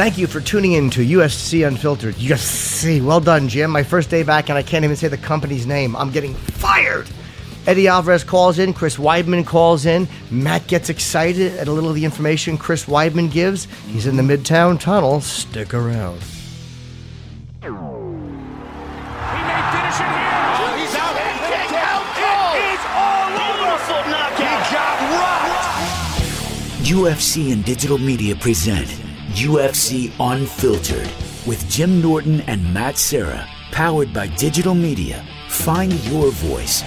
Thank you for tuning in to USC Unfiltered. UFC. Well done, Jim. My first day back, and I can't even say the company's name. I'm getting fired. Eddie Alvarez calls in. Chris Weidman calls in. Matt gets excited at a little of the information Chris Weidman gives. He's in the Midtown Tunnel. Stick around. He may finish it here. Oh, he's out. Kick out. It is all over. Knockout. He got rocked. UFC and digital media present UFC Unfiltered with Jim Norton and Matt Serra, powered by digital media. Find your voice.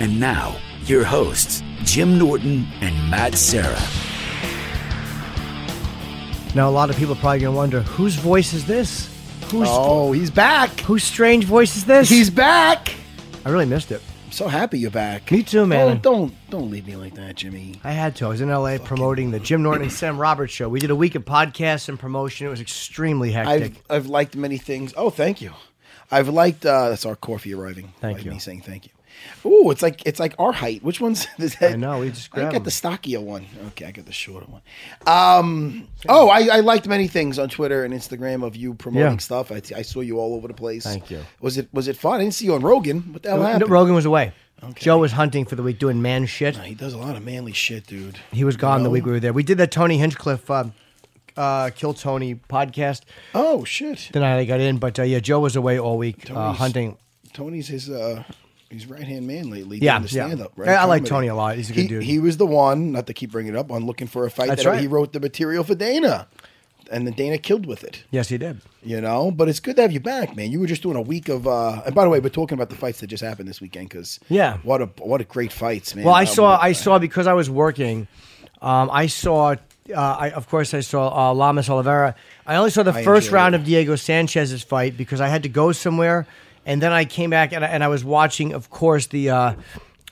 And now, your hosts, Jim Norton and Matt Serra. Now, a lot of people are probably going to wonder whose voice is this? Who's, Oh, he's back. whose strange voice is this? He's back. I really missed it. So happy you're back. Me too, man. Don't don't don't leave me like that, Jimmy. I had to. I was in LA promoting the Jim Norton and Sam Roberts show. We did a week of podcasts and promotion. It was extremely hectic. I've I've liked many things. Oh, thank you. I've liked uh that's our coffee arriving. Thank Like you. Me saying thank you. Ooh, it's like it's like our height. Which one's is that? I know, we just grabbed. I got the stockier one. Okay, I got the shorter one. Um. Oh, I, I liked many things on Twitter and Instagram of you promoting Yeah. stuff. I, I saw you all over the place. Thank you. Was it was it fun? I didn't see you on Rogan. What the hell No, happened? Rogan was away. Joe was hunting for the week doing man shit. He does a lot of manly shit, dude. He was gone the No. week we were there. We did that Tony Hinchcliffe uh, uh, Kill Tony podcast. Oh shit. the night I got in, but uh, yeah, Joe was away all week uh, Tony's- hunting. Tony's his uh his right hand man lately. Yeah, the yeah. stand up. Right? I- I like Tony a lot. He's a good he, dude. He was the one, not to keep bringing it up, on looking for a fight. That's that right. He wrote the material for Dana, and then Dana killed with it. Yes, he did. You know, but it's good to have you back, man. You were just doing a week of. uh And by the way, we're talking about the fights that just happened this weekend because Yeah. what a what a great fights, man. Well, I Um, saw, I saw because I was working. Um, I saw, uh, I, of course, I saw uh, Lamas Oliveira. I only saw the I first round it. of Diego Sanchez's fight because I had to go somewhere, and then I came back and I, and I was watching, of course, the uh,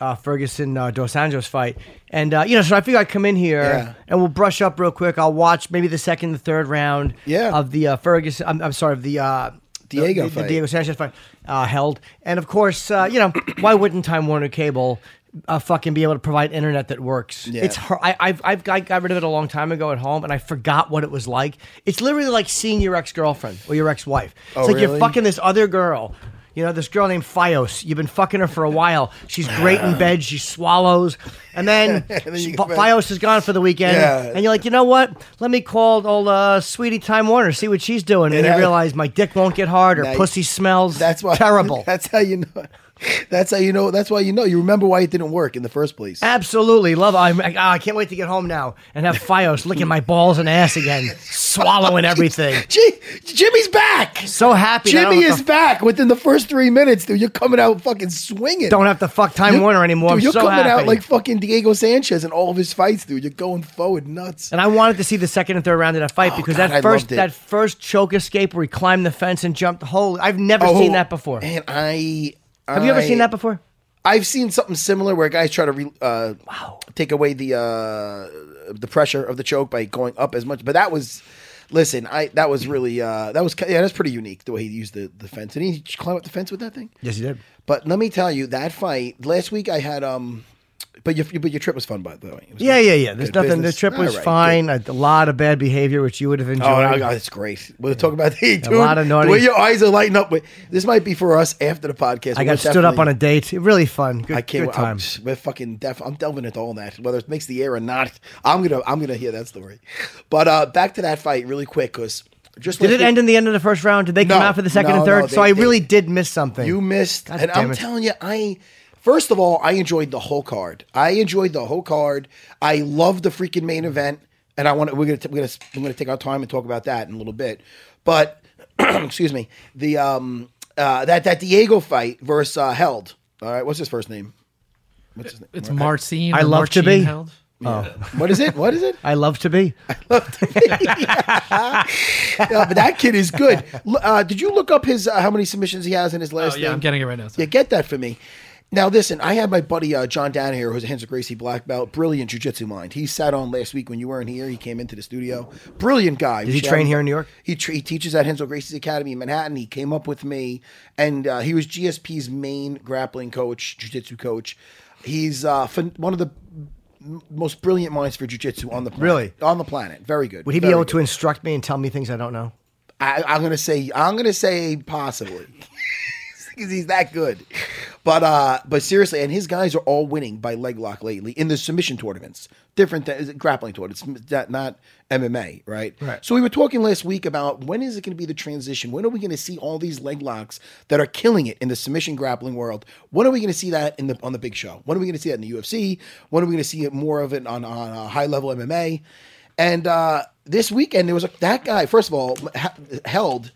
uh, Ferguson uh, Dos Anjos fight, and uh, you know, so I figured I'd come in here Yeah. and we'll brush up real quick. I'll watch maybe the second, the third round, Yeah. of the uh, Ferguson. I'm, I'm sorry, of the. Uh, Diego the, the fight. Diego Sanchez fight uh, held, and of course, uh, you know, why wouldn't Time Warner Cable uh, fucking be able to provide internet that works? Yeah. It's. I, I've I've got, got rid of it a long time ago at home, and I forgot what it was like. It's literally like seeing your ex girlfriend or your ex wife. It's Oh, like you're really? fucking this other girl. You know, this girl named Fios. You've been fucking her for a while. She's great in bed. She swallows. And then, And then Fi- Fios is gone for the weekend. Yeah. And you're like, you know what? Let me call old uh, sweetie Time Warner, see what she's doing. And Yeah. you realize my dick won't get hard or Now pussy smells That's why terrible. That's how you know. That's how you know. That's why you know. You remember why it didn't work in the first place. Absolutely love. I'm, I, I can't wait to get home now and have Fios licking my balls and ass again, swallowing everything. Gee, Jimmy's back. So happy. Jimmy is to- back within the first three minutes, dude. You're coming out fucking swinging. Don't have to fuck Time You're- Warner anymore. Dude, you're so coming happy. out like fucking Diego Sanchez in all of his fights, dude. You're going forward nuts. and I wanted to see the second and third round of that fight Oh, because God, I that first that first choke escape where he climbed the fence and jumped the hole. I've never oh, seen that before. And I Have you ever I- seen that before? I've seen something similar where guys try to re, uh, take away the uh, the pressure of the choke by going up as much. But that was, listen, I that was really uh, that was yeah, that's pretty unique the way he used the, the fence. Did he climb up the fence with that thing? Yes, he did. But let me tell you, that fight last week, I had um, But your but your trip was fun, by the way. Yeah, yeah, yeah. There's nothing. business. The trip was right, fine. good. A, a lot of bad behavior, which you would have enjoyed. Oh, no, that's great. We'll talk about the dude, lot of naughty- The way your eyes are lighting up. With, this might be for us after the podcast. I got stood up on a date. Really fun. Good, I can't. good I'm, we're fucking. deaf. I'm delving into all that, whether it makes the air or not. I'm gonna. I'm gonna hear that story. But uh back to that fight really quick because just Did it end in the end of the first round? Did they come out for the second no, and third? no, so I they- really did miss something. You missed, God and I'm it. telling you, I first of all, I enjoyed the whole card. I enjoyed the whole card. I love the freaking main event, and I want to. We're gonna. t- We're gonna. We're gonna take our time and talk about that in a little bit. But excuse me, the um uh that that Diego fight versus uh, Held. All right, what's his first name? What's his name? It's Marcin. I or love to be. Held. What is it? What is it? I love to be. Yeah, but that kid is good. Uh, did you look up his uh, how many submissions he has in his last? Oh last? yeah, I'm getting it right now. Yeah, get that for me. Now, listen, I had my buddy uh, John Danaher, who's a Renzo Gracie black belt, brilliant jujitsu mind. He sat on last week when you weren't here. He came into the studio. Brilliant guy. Did he train here in New York? He, tra- he teaches at Renzo Gracie's Academy in Manhattan. He came up with me, and uh, he was GSP's main grappling coach, jujitsu coach. He's uh, fin- one of the most brilliant minds for jujitsu on the planet. Really? on the planet. Very good. Would he be able good. to instruct me and tell me things I don't know? I, I'm gonna say I'm gonna say possibly because he's that good. But uh, but seriously, and his guys are all winning by leg lock lately in the submission tournaments. Different th- grappling tournaments, not, not MMA, right? Right. So we were talking last week about when is it going to be the transition? When are we going to see all these leg locks that are killing it in the submission grappling world? When are we going to see that in the on the big show? When are we going to see that in the UFC? When are we going to see it more of it on on uh, high level MMA? And uh, this weekend there was a, that guy. First of all, ha- held.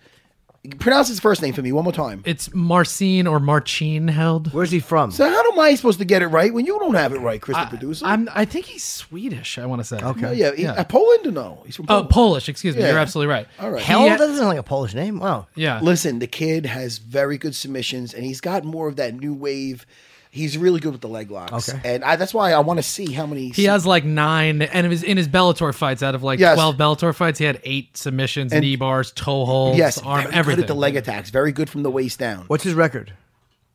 Pronounce his first name for me one more time. It's Marcin or Marcin Held. Where's he from? So how am I supposed to get it right when you don't have it right, Chris, the producer? I'm. I think he's Swedish. I want to say. Okay. Yeah, he- Yeah. uh, Poland or no? He's from Oh, Poland. Polish. Excuse me. Yeah. You're absolutely right. All right. Hell, He- that doesn't sound like a Polish name. Wow. Yeah. Listen, the kid has very good submissions, and he's got more of that new wave. He's really good with the leg locks, Okay. and I, that's why I want to see how many He has like nine, and it was in his Bellator fights. Out of like Yes. twelve Bellator fights, he had eight submissions, And- knee bars, toe holds, yes, arm, very everything. good at the leg attacks. Very good from the waist down. What's his record?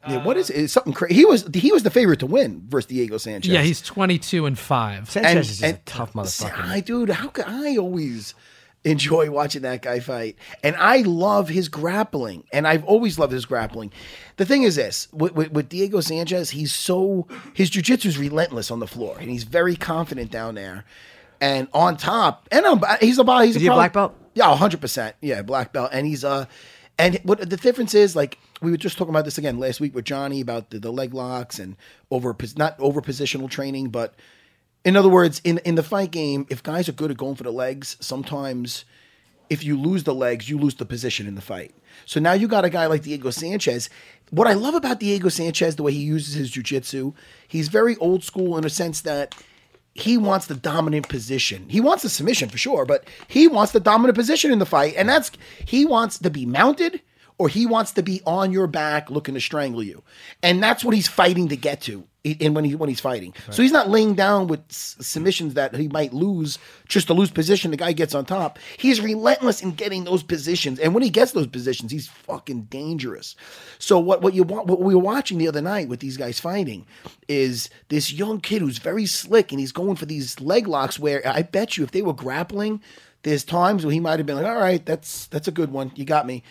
Yeah, what is it's something crazy? He was he was the favorite to win versus Diego Sanchez. Yeah, he's twenty-two and five. Sanchez is just a tough motherfucker. I dude, how could I always enjoy watching that guy fight? And I love his grappling, and I've always loved his grappling. The thing is this: with, with, with Diego Sanchez, he's so his jujitsu is relentless on the floor, and he's very confident down there. And on top, and um, he's a he's Is he a black belt? Yeah, hundred percent. Yeah, black belt, and he's uh, and what the difference is like we were just talking about this again last week with Johnny about the, the leg locks and over not over positional training, but in other words, in in the fight game, if guys are good at going for the legs, sometimes if you lose the legs, you lose the position in the fight. So now you got a guy like Diego Sanchez. What I love about Diego Sanchez, the way he uses his jujitsu, he's very old school in a sense that he wants the dominant position. He wants the submission for sure, but he wants the dominant position in the fight, and that's he wants to be mounted or he wants to be on your back looking to strangle you, and that's what he's fighting to get to. And when he when he's fighting, so he's not laying down with s- submissions that he might lose just to lose position. The guy gets on top. He's relentless in getting those positions, and when he gets those positions, he's fucking dangerous. So what what you want what we were watching the other night with these guys fighting is this young kid who's very slick and he's going for these leg locks where I bet you if they were grappling, there's times where he might have been like, all right, that's that's a good one, you got me.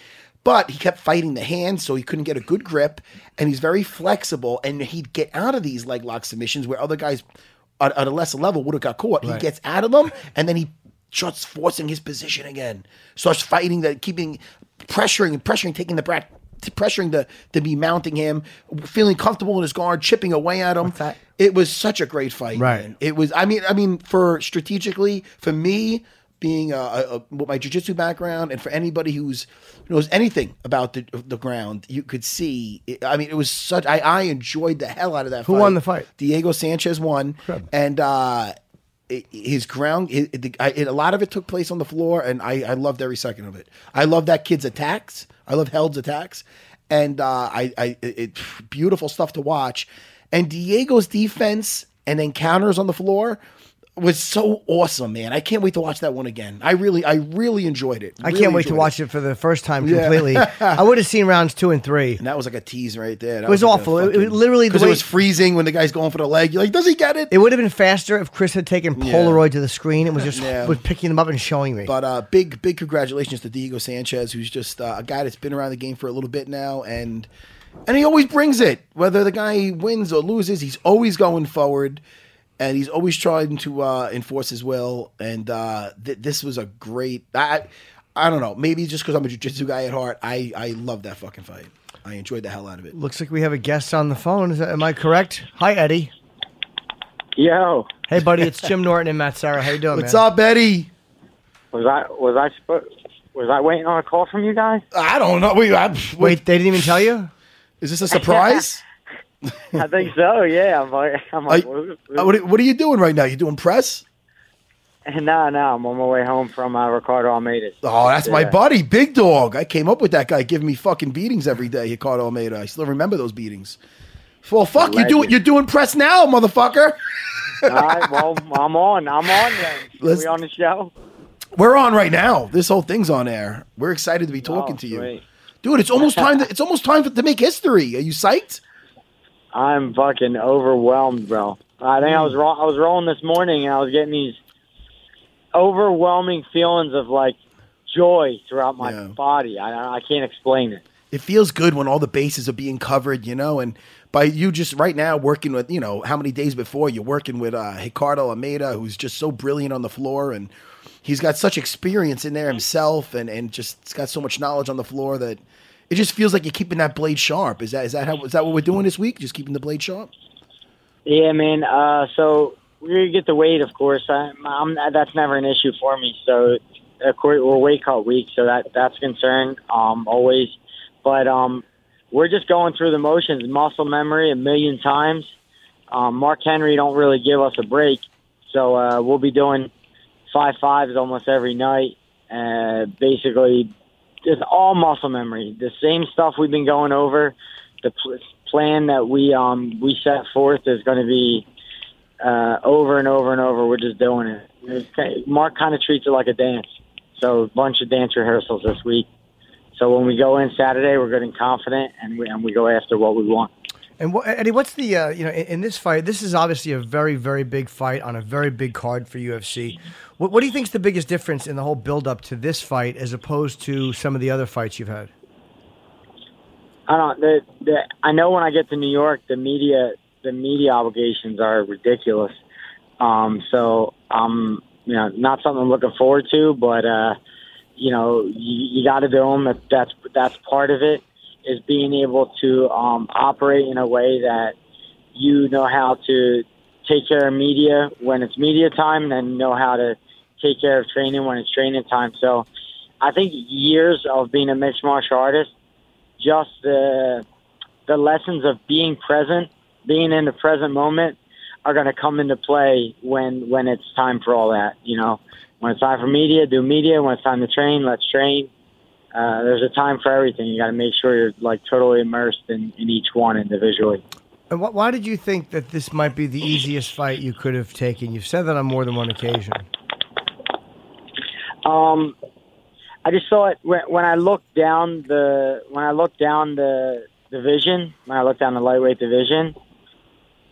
But he kept fighting the hands, so he couldn't get a good grip, and he's very flexible, and he'd get out of these leg lock submissions where other guys at, at a lesser level would have got caught. He gets out of them, and then he starts forcing his position again, starts fighting that, keeping pressuring and pressuring, taking the brat, pressuring the to be mounting him, feeling comfortable in his guard, chipping away at him. It was such a great fight, Right. man. It was. I mean, I mean, for strategically, for me being a, a, with my jujitsu background, and for anybody who's knows anything about the the ground, you could see. It, I mean, it was such. I, I enjoyed the hell out of that. Who fight. won the fight? Diego Sanchez won, and uh, his ground. It, it, I- it- a lot of it took place on the floor, and I, I loved every second of it. I love that kid's attacks. I love Held's attacks, and uh, I, I it- beautiful stuff to watch. And Diego's defense and encounters on the floor. Was so awesome, man. I can't wait to watch that one again. I really, I really enjoyed it. I can't wait to watch it. for the first time Yeah. completely. I would have seen rounds two and three. And that was like a tease right there. That It was like a awful. It- it literally the because it was freezing when the guy's going for the leg. You're like, does he get it? It would have been faster if Chris had taken Yeah. Polaroid to the screen and was just Yeah. was picking them up and showing me. But uh, big, big congratulations to Diego Sanchez, who's just uh, a guy that's been around the game for a little bit now, and and he always brings it. Whether the guy wins or loses, he's always going forward, and he's always trying to uh, enforce his will. And uh, th- this was a great. I, I don't know. Maybe just because I'm a jiu-jitsu guy at heart, I I love that fucking fight. I enjoyed the hell out of it. Looks like we have a guest on the phone. Is that, am I correct? Hi, Eddie. Yo, Hey, buddy. It's Jim Norton and Matt Serra. How you doing, What's man? up, Eddie? was I was I supposed was I waiting on a call from you guys? I don't know. Wait, I, wait, Wait, they didn't even tell you? is this a surprise? I think so. Yeah, I'm like, I'm like, you- what, what are you doing right now? You doing press? no, no, I'm on my way home from uh, Ricardo Almeida. Oh, that's my buddy, Big Dog. I came up with that guy giving me fucking beatings every day, Ricardo Almeida. I still remember those beatings. Well, fuck, you do. You're doing press now, motherfucker. All right, well, I'm on. I'm on then. Let's- we on the show? We're on right now. This whole thing's on air. We're excited to be talking Oh, to you, dude. It's almost time. To, it's almost time for, to make history. Are you psyched? I'm fucking overwhelmed, bro. I think I was ro- I was rolling this morning and I was getting these overwhelming feelings of like joy throughout my Yeah. body. I I can't explain it. it feels good when all the bases are being covered, you know, and by you just right now working with, you know, how many days before you're working with uh, Ricardo Almeida, who's just so brilliant on the floor, and he's got such experience in there himself, and and just got so much knowledge on the floor that it just feels like you're keeping that blade sharp. Is that is that how is that what we're doing this week? Just keeping the blade sharp? Yeah, man. Uh, so we're get the weight, of course. I, I'm, that's never an issue for me. So, of course, we're weight cut week, so that that's a concern um, always. But um, we're just going through the motions, muscle memory a million times. Um, Mark Henry don't really give us a break, so uh, we'll be doing five fives almost every night. Uh, basically, just all muscle memory, the same stuff we've been going over. The pl- plan that we um we set forth is going to be uh, over and over and over. We're just doing it. It's ki- Mark kind of treats it like a dance, so a bunch of dance rehearsals this week. So when we go in Saturday, we're and confident, and we and we go after what we want. And what, Eddie, what's the uh, you know in, in this fight? This is obviously a very very big fight on a very big card for UFC. What, what do you think is the biggest difference in the whole build up to this fight as opposed to some of the other fights you've had? I don't. The, the, I know when I get to New York, the media the media obligations are ridiculous. Um, so um, you know, not something I'm looking forward to, but uh, you know, you, you got to do them. That, that's that's part of it. Is being able to um, operate in a way that you know how to take care of media when it's media time, and know how to take care of training when it's training time. So, I think years of being a mixed martial artist just the the lessons of being present, being in the present moment, are going to come into play when when it's time for all that. You know, when it's time for media, do media. When it's time to train, let's train. Uh, there's a time for everything. You got to make sure you're like totally immersed in, in each one individually. And wh- why did you think that this might be the easiest fight you could have taken? You've said that on more than one occasion. Um, I just saw it when, when I looked down the when I looked down the division. When I looked down the lightweight division,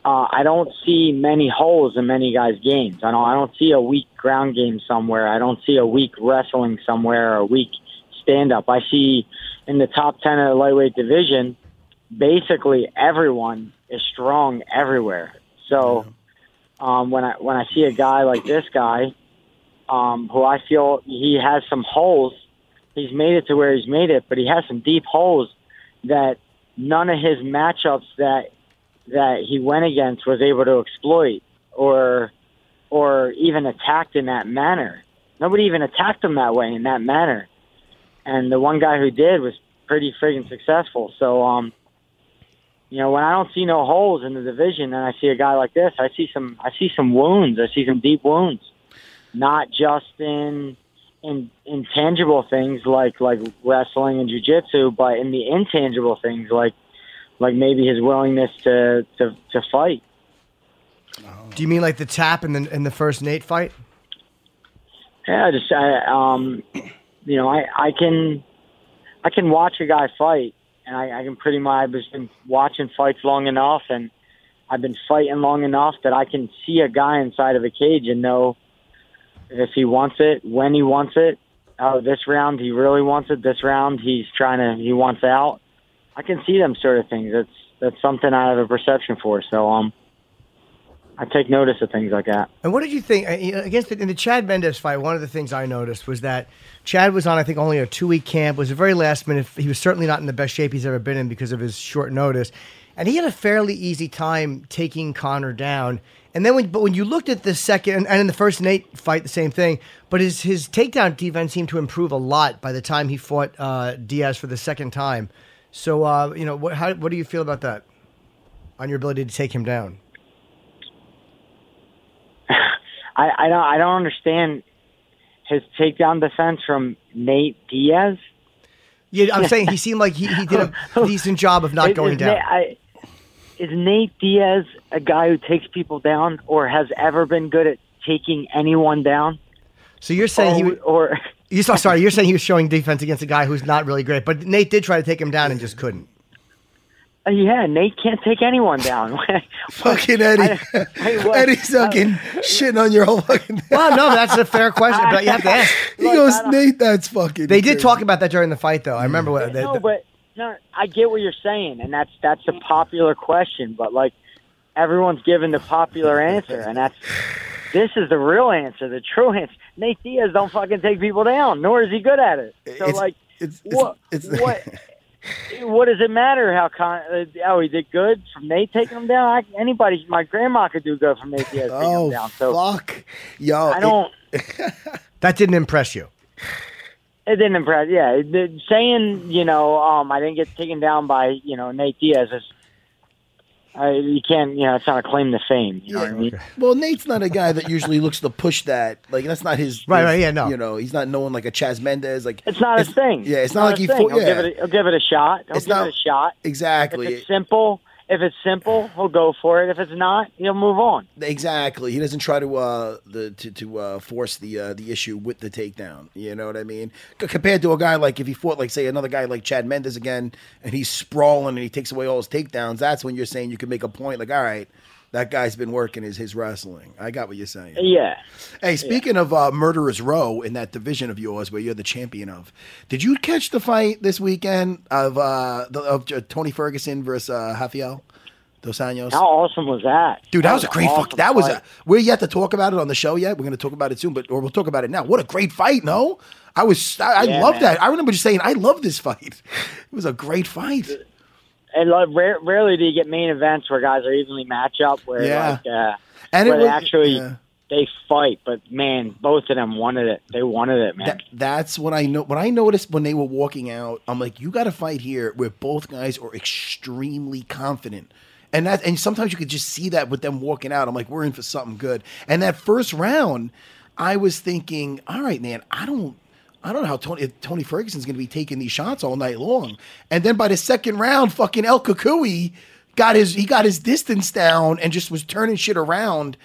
uh, I don't see many holes in many guys' games. I don't. I don't see a weak ground game somewhere. I don't see a weak wrestling somewhere or a weak stand up. I see in the top ten of the lightweight division, basically everyone is strong everywhere. So um, when I when I see a guy like this guy um, who I feel he has some holes. He's made it to where he's made it, but he has some deep holes that none of his matchups that that he went against was able to exploit or or even attacked in that manner. Nobody even attacked him that way in that manner. And the one guy who did was pretty friggin' successful. So um you know, when I don't see no holes in the division and I see a guy like this, I see some I see some wounds. I see some deep wounds not just in in intangible things like like wrestling and jujitsu, but in the intangible things like like maybe his willingness to to, to fight. Do you mean like the tap in the in the first Nate fight? Yeah, just I, um, you know, I I can I can watch a guy fight, and I, I can pretty much I've been watching fights long enough, and I've been fighting long enough that I can see a guy inside of a cage and know if he wants it, when he wants it. Oh, this round he really wants it. This round he's trying to he wants out. I can see them sort of things. That's that's something I have a perception for. So um, I take notice of things like that. And what did you think uh, against the, in the Chad Mendes fight? One of the things I noticed was that Chad was on, I think, only a two week camp. Was a very last minute. He was certainly not in the best shape he's ever been in because of his short notice, and he had a fairly easy time taking Conor down. And then, when, but when you looked at the second and in the first Nate fight, the same thing. But his his takedown defense seemed to improve a lot by the time he fought uh, Diaz for the second time. So, uh, you know, what how, what do you feel about that on your ability to take him down? I, I don't I don't understand his takedown defense from Nate Diaz. Yeah, I'm saying he seemed like he, he did a decent job of not Is- going is down. Na- I, is Nate Diaz a guy who takes people down, or has ever been good at taking anyone down? So you're saying he or, would- or You saw, sorry, you're saying he was showing defense against a guy who's not really great, but Nate did try to take him down and just couldn't. Uh, yeah, Nate can't take anyone down. Fucking Eddie. I- what- Eddie's fucking shitting on your whole fucking. Well, no, that's a fair question, but you have to ask. He goes, Nate, that's fucking. They did crazy." talk about that during the fight, though. I remember what. They, no, but no, I get what you're saying, and that's that's a popular question, but like everyone's given the popular answer, and that's this is the real answer, the true answer. Nate Diaz don't fucking take people down, nor is he good at it. So It's- like, it's- it's- what it's- what what does it matter how con- oh he did good from Nate taking him down? I, anybody, my grandma could do good from Nate Diaz taking Oh him down. So fuck, yo! I don't. that didn't impress you. It didn't impress. Yeah, saying you know, um, I didn't get taken down by you know Nate Diaz is. Uh, you can't, you know, it's not a claim to fame. You know what I mean? Well, Nate's not a guy that usually looks to push that. Like that's not his. Right, his- right, yeah, no. You know, he's not knowing like a Chad Mendes. Like It's not his thing. Yeah, it's not like his he. thing. Fought, He'll yeah, give it. A, he'll give it a shot. He'll It's give not- it a shot. exactly. If it's simple, if it's simple, he'll go for it. If it's not, he'll move on. Exactly. He doesn't try to uh the to, to uh force the uh the issue with the takedown. You know what I mean? C- compared to a guy like if he fought like say another guy like Chad Mendes again and he's sprawling and he takes away all his takedowns, that's when you're saying you can make a point like, all right, that guy's been working his his wrestling. I got what you're saying. Yeah. Hey, speaking of uh, Murderers Row in that division of yours where you're the champion of, did you catch the fight this weekend of uh, the, of uh, Tony Ferguson versus uh, Rafael Dos Anjos? How awesome was that, Dude, that, was, a great awesome fuck. That was fight. a. We're yet to talk about it on the show yet. We're going to talk about it soon, but or we'll talk about it now. What a great fight! No, I was. I, I Yeah, love that. I remember just saying, I love this fight. It was a great fight. And like, rare, rarely do you get main events where guys are evenly match up, where Yeah. like, uh, And it where they was- actually yeah. they fight. But man, both of them wanted it. They wanted it, man. That, that's what I know. When I noticed when they were walking out, I'm like, you got to fight here where both guys are extremely confident. And that, and sometimes you could just see that with them walking out. I'm like, we're in for something good. And that first round, I was thinking, all right, man, I don't, I don't know how Tony if Tony Ferguson's going to be taking these shots all night long. And then by the second round, fucking El Cucuy got his, he got his distance down and just was turning shit around,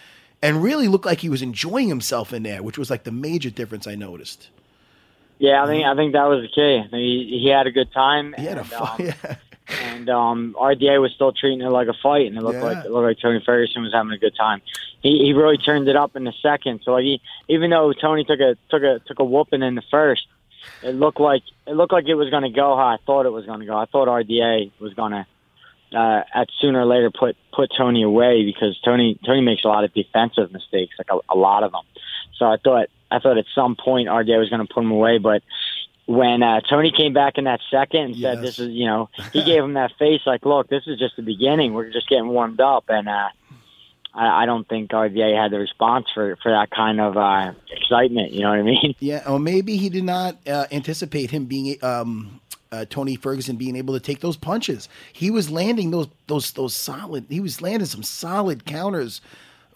and really looked like he was enjoying himself in there, which was like the major difference I noticed. Yeah, I think I think that was the key. I think he, he had a good time. He had a and, fight. um, yeah. and um, RDA was still treating it like a fight, and it looked Yeah. like it looked like Tony Ferguson was having a good time. He he really turned it up in the second. So like he, even though Tony took a took a took a whooping in the first, it looked like it looked like it was going to go how I thought it was going to go. I thought RDA was going to uh, at sooner or later put put Tony away because Tony Tony makes a lot of defensive mistakes, like a, a lot of them. So I thought I thought at some point RDA was going to put him away, but when uh, Tony came back in that second and said, "This is," you know, he gave him that face like, "Look, this is just the beginning. We're just getting warmed up," and uh, I, I don't think RDA had the response for for that kind of uh, excitement. You know what I mean? Yeah, or maybe he did not uh, anticipate him being um, uh, Tony Ferguson being able to take those punches. He was landing those those those solid. He was landing some solid counters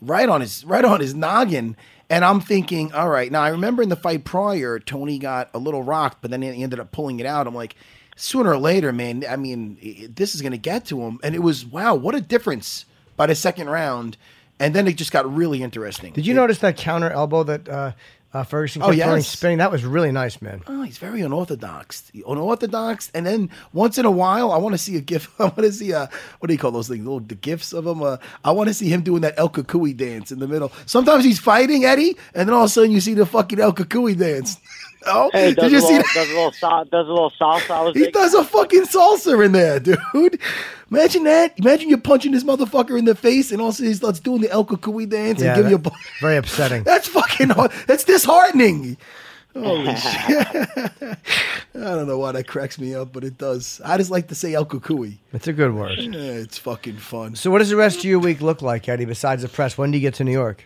right on his right on his noggin. And I'm thinking, all right. Now I remember in the fight prior, Tony got a little rocked, but then he ended up pulling it out. I'm like, sooner or later, man. I mean, this is going to get to him. And it was wow, what a difference by the second round. and then it just got really interesting. Did you notice that counter elbow that uh, uh, Ferguson Oh, kept throwing, spinning? That was really nice, man. Oh, he's very unorthodox. Unorthodox, and then once in a while, I want to see a gif. I want to see a what do you call those things? Little the gifs of him. Uh, I want to see him doing that El Cucuy dance in the middle. Sometimes he's fighting Eddie, and then all of a sudden you see the fucking El Cucuy dance. oh, Hey, does did you a see little, that? does a little sal- does a little salsa. I was He thinking- does a fucking salsa in there, dude. Imagine that. Imagine you're punching this motherfucker in the face, and also he starts doing the El Cucuy dance Yeah, and give you a. very upsetting. That's fucking. hard. That's disheartening. Holy shit! I don't know why that cracks me up, but it does. I just like to say El Cucuy. It's a good word. Yeah, it's fucking fun. So, what does the rest of your week look like, Eddie? Besides the press, when do you get to New York?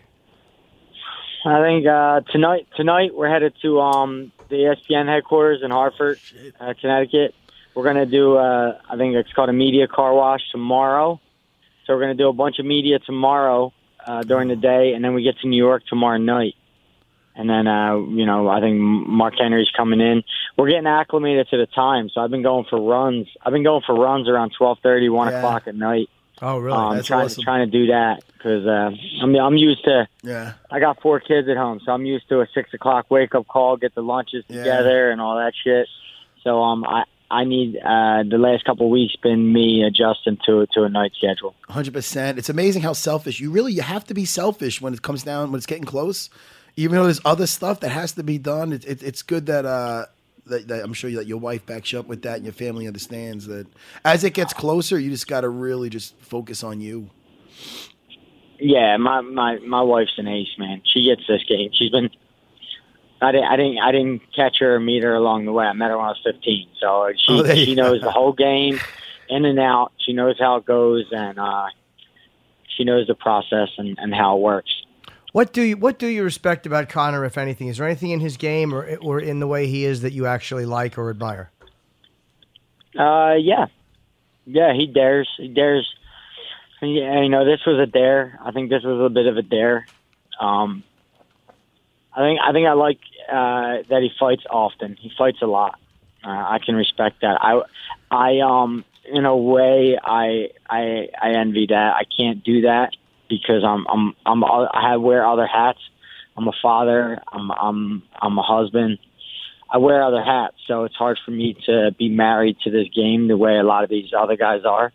I think uh, tonight tonight we're headed to um, the ESPN headquarters in Hartford, uh, Connecticut. We're gonna do uh, I think it's called a media car wash tomorrow. So we're gonna do a bunch of media tomorrow uh, during the day, and then we get to New York tomorrow night. And then uh, you know I think Mark Henry's coming in. We're getting acclimated to the time, so I've been going for runs. I've been going for runs around twelve thirty, one Yeah. o'clock at night. Oh, really? Um, That's trying awesome. trying to do that because uh, I'm I'm used to. Yeah. I got four kids at home, so I'm used to a six o'clock wake up call, get the lunches Yeah. together, and all that shit. So um, I I need uh, the last couple of weeks been me adjusting to to a night schedule. Hundred percent. It's amazing how selfish you really. You have to be selfish when it comes down when it's getting close. Even though there's other stuff that has to be done, it, it, it's good that uh that, that I'm sure that your wife backs you up with that, and your family understands that. As it gets closer, you just got to really just focus on you. Yeah, my my my wife's an ace, man. She gets this game. She's been. I didn't, I didn't, I didn't catch her or meet her along the way. I met her when I was 15, so she Oh, she knows the whole game, in and out. She knows how it goes, and uh, she knows the process and, and how it works. What do you What do you respect about Conor, if anything? Is there anything in his game or or in the way he is that you actually like or admire? Uh, yeah, yeah. He dares. He dares. Yeah, you know, this was a dare. I think this was a bit of a dare. Um, I think I think I like uh, that he fights often. He fights a lot. Uh, I can respect that. I, I um, in a way, I I I envy that. I can't do that because I'm I'm I'm I have wear other hats. I'm a father. I'm I'm I'm a husband. I wear other hats, so it's hard for me to be married to this game the way a lot of these other guys are.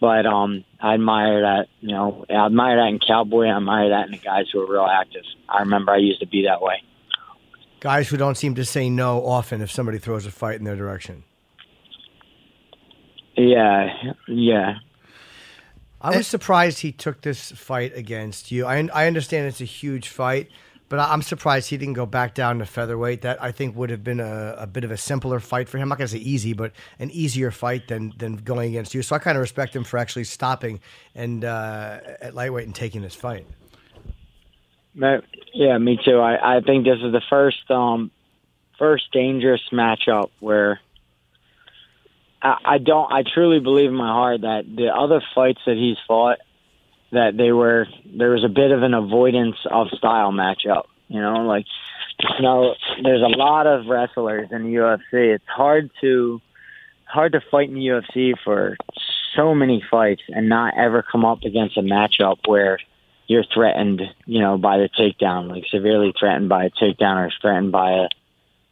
But um, I admire that. You know, I admire that in cowboy. I admire that in the guys who are real active. I remember I used to be that way. Guys who don't seem to say no often if somebody throws a fight in their direction. Yeah, yeah. I was surprised he took this fight against you. I I understand it's a huge fight, but I- I'm surprised he didn't go back down to featherweight. That I think would have been a, a bit of a simpler fight for him. I'm not going to say easy, but an easier fight than than going against you. So I kind of respect him for actually stopping and uh, at lightweight and taking this fight. Yeah, me too. I, I think this is the first um first dangerous matchup where I, I don't I truly believe in my heart that the other fights that he's fought that they were there was a bit of an avoidance of style matchup. You know, like you know, there's a lot of wrestlers in the UFC. It's hard to hard to fight in the UFC for so many fights and not ever come up against a matchup where you're threatened, you know, by the takedown, like severely threatened by a takedown or threatened by a,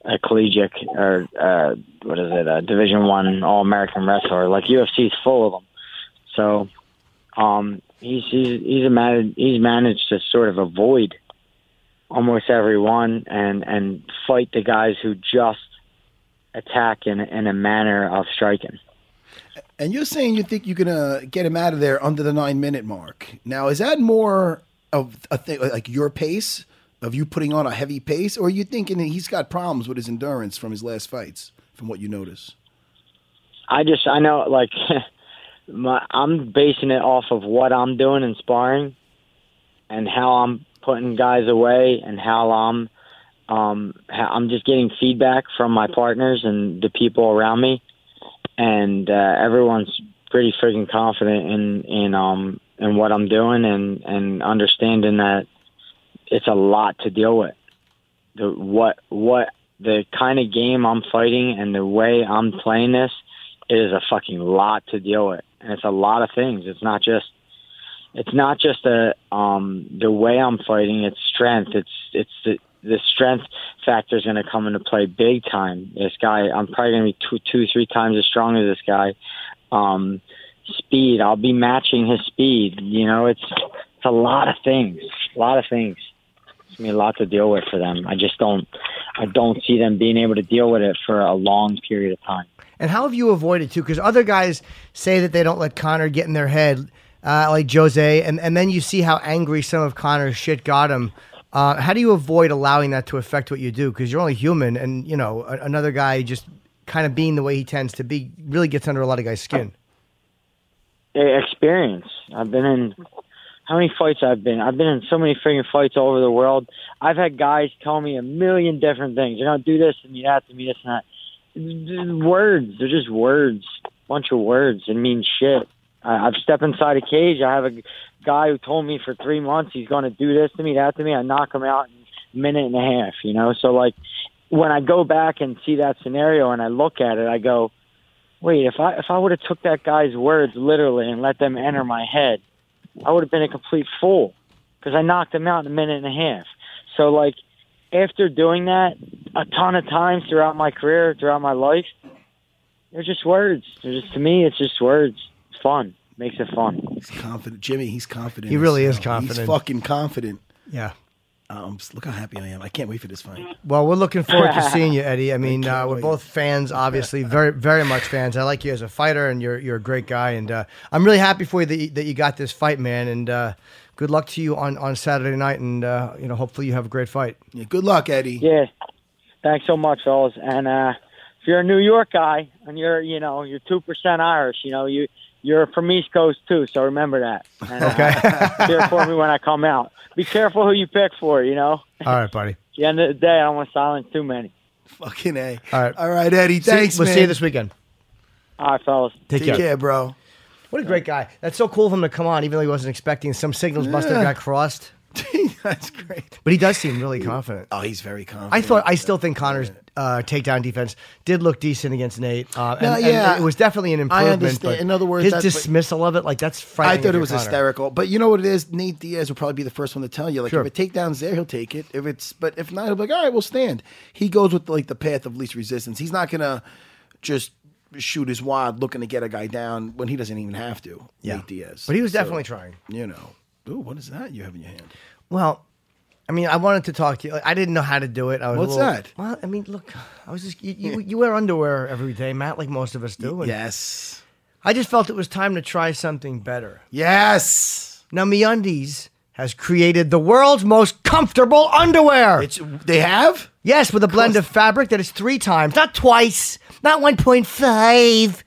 a collegiate or uh, what is it, a Division One All American wrestler. Like UFC's full of them. So um, he's he's he's a man, he's managed to sort of avoid almost everyone and and fight the guys who just attack in in a manner of striking. And you're saying you think you're gonna get him out of there under the nine minute mark. Now, is that more of a thing like your pace of you putting on a heavy pace, or are you thinking that he's got problems with his endurance from his last fights, from what you notice? I just I know like my I'm basing it off of what I'm doing in sparring and how I'm putting guys away and how I'm um how I'm just getting feedback from my partners and the people around me and uh, everyone's pretty freaking confident in in um in what I'm doing and and understanding that it's a lot to deal with the what what the kind of game I'm fighting and the way I'm playing this is a fucking lot to deal with, and it's a lot of things. It's not just it's not just a um, the way I'm fighting; it's strength. It's it's the the strength factor is going to come into play big time. This guy, I'm probably going to be two, two, three times as strong as this guy. Um, speed, I'll be matching his speed. You know, it's it's a lot of things, a lot of things. Be a lot to deal with for them. I just don't, I don't see them being able to deal with it for a long period of time. And how have you avoided too? Because other guys say that they don't let Conor get in their head, uh, like Jose, and, and then you see how angry some of Conor's shit got him. Uh, how do you avoid allowing that to affect what you do? Because you're only human, and you know a- another guy just kind of being the way he tends to be really gets under a lot of guys' skin. Eh, experience. I've been in how many fights I've been. I've been in so many freaking fights all over the world. I've had guys tell me a million different things. You're gonna do this and me that to me this and that. Words. They're just words. Bunch of words. It means shit. I, I've stepped inside a cage. I have a guy who told me for three months he's gonna do this to me, that to me. I knock him out in a minute and a half. You know. So like when I go back and see that scenario and I look at it, I go, wait, if I if I would have took that guy's words literally and let them enter my head, I would have been a complete fool because I knocked him out in a minute and a half. So like after doing that a ton of times throughout my career, throughout my life, they're just words. They're just to me, it's just words. It's fun. Makes it fun. He's confident, Jimmy. He's confident. He really is confident. He's fucking confident. Yeah. Um, look how happy I am. I can't wait for this fight. Well, we're looking forward to seeing you, Eddie. I mean, uh, we're wait. both fans, obviously, very, very much fans. I like you as a fighter, and you're you're a great guy, and uh, I'm really happy for you that you, that you got this fight, man. And uh, good luck to you on, on Saturday night, and uh, you know, hopefully you have a great fight. Yeah, good luck, Eddie. Yeah. Thanks so much, fellas. And uh, if you're a New York guy and you're, you know, you're two percent Irish, you know, you you're from East Coast too. So remember that. And, uh, cheer for me when I come out. Be careful who you pick for. You know. All right, buddy. At the end of the day, I don't want to silence too many. Fucking a. All right. All right, Eddie. See- Thanks, we'll man. see you this weekend. All right, fellas. Take, Take care. care, bro. What a great guy. That's so cool of him to come on, even though he wasn't expecting. Some signals must have got crossed, That's great. but he does seem really confident. Oh, he's very confident. I thought I still think Conor's uh, takedown defense did look decent against Nate. Uh, and, No, and yeah. it was definitely an I improvement. understand. but In other words, his dismissal of it, like that's I thought it was Conor. hysterical, but you know what it is. Nate Diaz will probably be the first one to tell you. Like Sure. if a takedown's there, he'll take it. If it's, but if not, he'll be like, all right, we'll stand. He goes with like the path of least resistance. He's not gonna just shoot his wad looking to get a guy down when he doesn't even have to. Yeah. Nate Diaz, But he was So, definitely trying. You know, ooh, what is that you have in your hand? Well, I mean, I wanted to talk to you. I didn't know how to do it. I was a What's little- that? Well, I mean, look, I was just you, you, you wear underwear every day, Matt, like most of us do. and Yes, I just felt it was time to try something better. yes. Now, MeUndies has created the world's most comfortable underwear. It's they have. Yes, with a blend of fabric that is three times, not twice, not 1.5,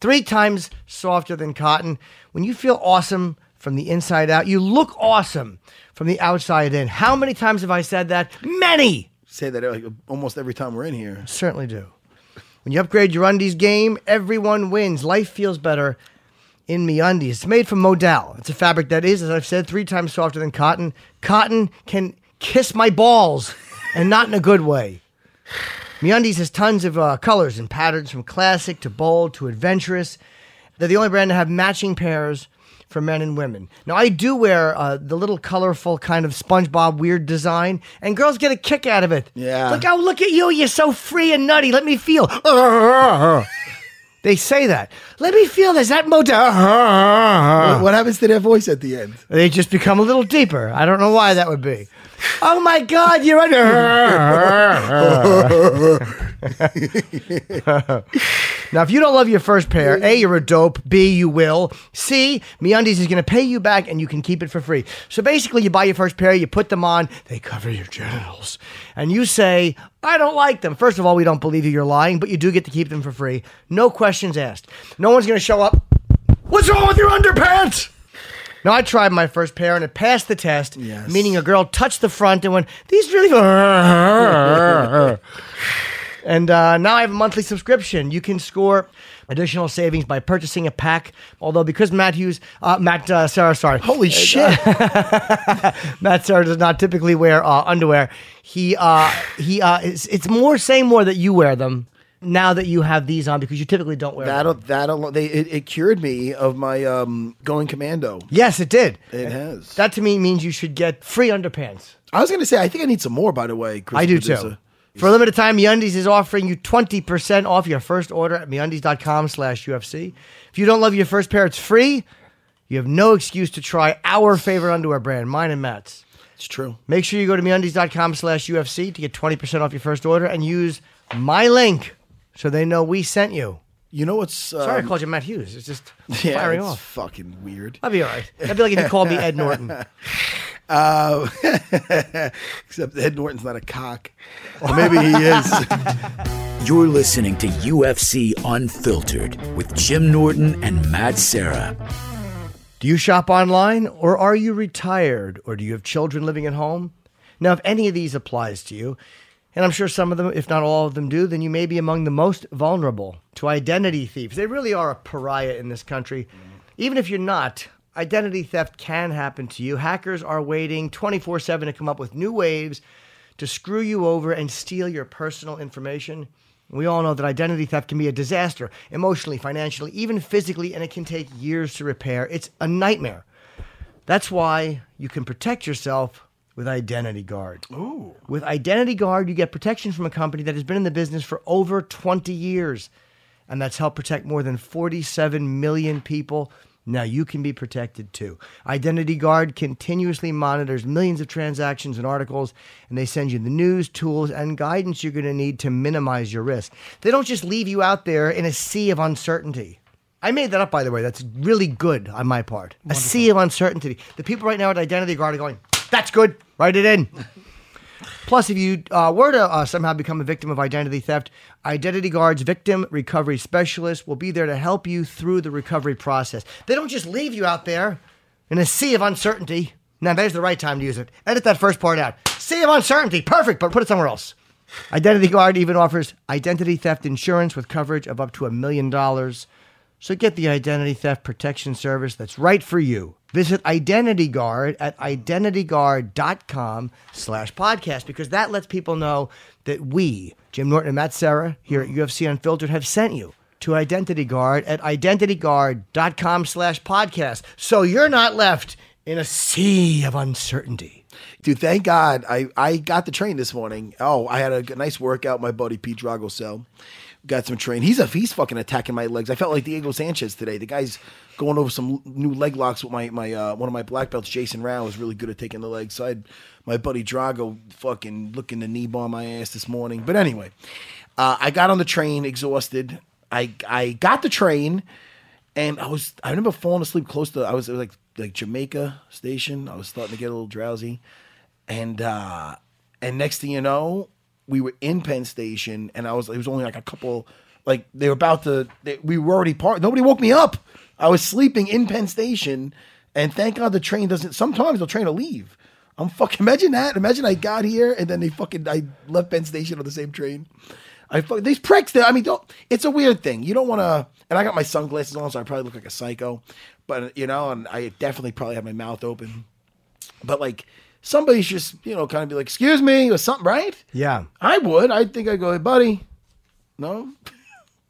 three times softer than cotton. When you feel awesome from the inside out, you look awesome from the outside in. How many times have I said that? Many! Say that like, almost every time we're in here. Certainly do. When you upgrade your undies game, everyone wins. Life feels better in MeUndies. It's made from Modal. It's a fabric that is, as I've said, three times softer than cotton. Cotton can kiss my balls, and not in a good way. MeUndies has tons of uh, colors and patterns, from classic to bold to adventurous. They're the only brand to have matching pairs for men and women. Now, I do wear uh, the little colorful kind of SpongeBob weird design, and girls get a kick out of it. Yeah. Like, oh, look at you. You're so free and nutty. Let me feel. They say that. Let me feel this. That. What- what happens to their voice at the end? They just become a little deeper. I don't know why that would be. Oh my God, you're under. now, if you don't love your first pair, A, you're a dope. B, you will. C, MeUndies is going to pay you back and you can keep it for free. So basically, you buy your first pair, you put them on, they cover your genitals. And you say, I don't like them. First of all, we don't believe you, you're lying, but you do get to keep them for free. No questions asked. No one's going to show up. What's wrong with your underpants? Now I tried my first pair and it passed the test. Yes. Meaning a girl touched the front and went, "These really." and uh, now I have a monthly subscription. You can score additional savings by purchasing a pack. Although because Matt Hughes, uh, Matt uh, Serra, sorry, Holy shit! Matt Serra does not typically wear uh, underwear. He uh, he uh, it's, it's more saying more that you wear them now that you have these on because you typically don't wear That them. that alone, they it, it cured me of my um going commando. Yes, it did. It has. That to me means you should get free underpants. I was gonna say I think I need some more. By the way, Chris I do producer. too. For a limited time, MeUndies is offering you 20% off your first order at MeUndies.com slash UFC. If you don't love your first pair, it's free. You have no excuse to try our favorite underwear brand, mine and Matt's. It's true. Make sure you go to MeUndies.com slash UFC to get 20% off your first order and use my link so they know we sent you. You know what's um, Sorry I called you Matt Hughes. It's just yeah, firing it's off. fucking weird. I'd be all right. That'd be like if you called me Ed Norton. Uh, except Ed Norton's not a cock. Or maybe he is. You're listening to UFC Unfiltered with Jim Norton and Matt Serra. Do you shop online or are you retired or do you have children living at home? Now, if any of these applies to you, and I'm sure some of them, if not all of them, do, then you may be among the most vulnerable to identity thieves. They really are a pariah in this country. Even if you're not, identity theft can happen to you. Hackers are waiting 24 7 to come up with new waves to screw you over and steal your personal information. We all know that identity theft can be a disaster, emotionally, financially, even physically, and it can take years to repair. It's a nightmare. That's why you can protect yourself with Identity Guard. Ooh. With Identity Guard, you get protection from a company that has been in the business for over 20 years, and that's helped protect more than 47 million people. Now you can be protected too. Identity Guard continuously monitors millions of transactions and articles, and they send you the news, tools, and guidance you're going to need to minimize your risk. They don't just leave you out there in a sea of uncertainty. I made that up, by the way. That's really good on my part. A sea of uncertainty. The people right now at Identity Guard are going, that's good. Write it in. Plus, if you uh, were to uh, somehow become a victim of identity theft, Identity Guard's victim recovery specialist will be there to help you through the recovery process. They don't just leave you out there in a sea of uncertainty. Now, there's the right time to use it. Edit that first part out. Sea of uncertainty. Perfect, but put it somewhere else. Identity Guard even offers identity theft insurance with coverage of up to a million dollars. So get the identity theft protection service that's right for you. Visit Identity Guard at identityguard.com slash podcast because that lets people know that we, Jim Norton and Matt Serra, here at UFC Unfiltered, have sent you to Identity Guard at identityguard.com slash podcast. So you're not left in a sea of uncertainty. Dude, thank God I, I got the train this morning. Oh, I had a nice workout. My buddy Pete Drago cell got some train. He's a he's fucking attacking my legs. I felt like Diego Sanchez today. The guy's going over some new leg locks with my my uh, one of my black belts. Jason Rao was really good at taking the legs. So I had my buddy Drago fucking looking to knee bomb my ass this morning. But anyway, uh, I got on the train exhausted. I I got the train and I was I remember falling asleep close to I was, was like like Jamaica station. I was starting to get a little drowsy, and uh and next thing you know, we were in Penn Station, and I was it was only like a couple like they were about to they, we were already part. Nobody woke me up. I was sleeping in Penn Station, and thank God the train doesn't. Sometimes the train will leave. I'm fucking imagine that. Imagine I got here and then they fucking I left Penn Station on the same train. I fuck these pricks. There, I mean, don't. It's a weird thing. You don't want to. And I got my sunglasses on, so I probably look like a psycho. But you know, and I definitely probably have my mouth open. But like, somebody's just you know kind of be like, "Excuse me" or something, right? Yeah. I would. I think I'd go, hey, buddy. No.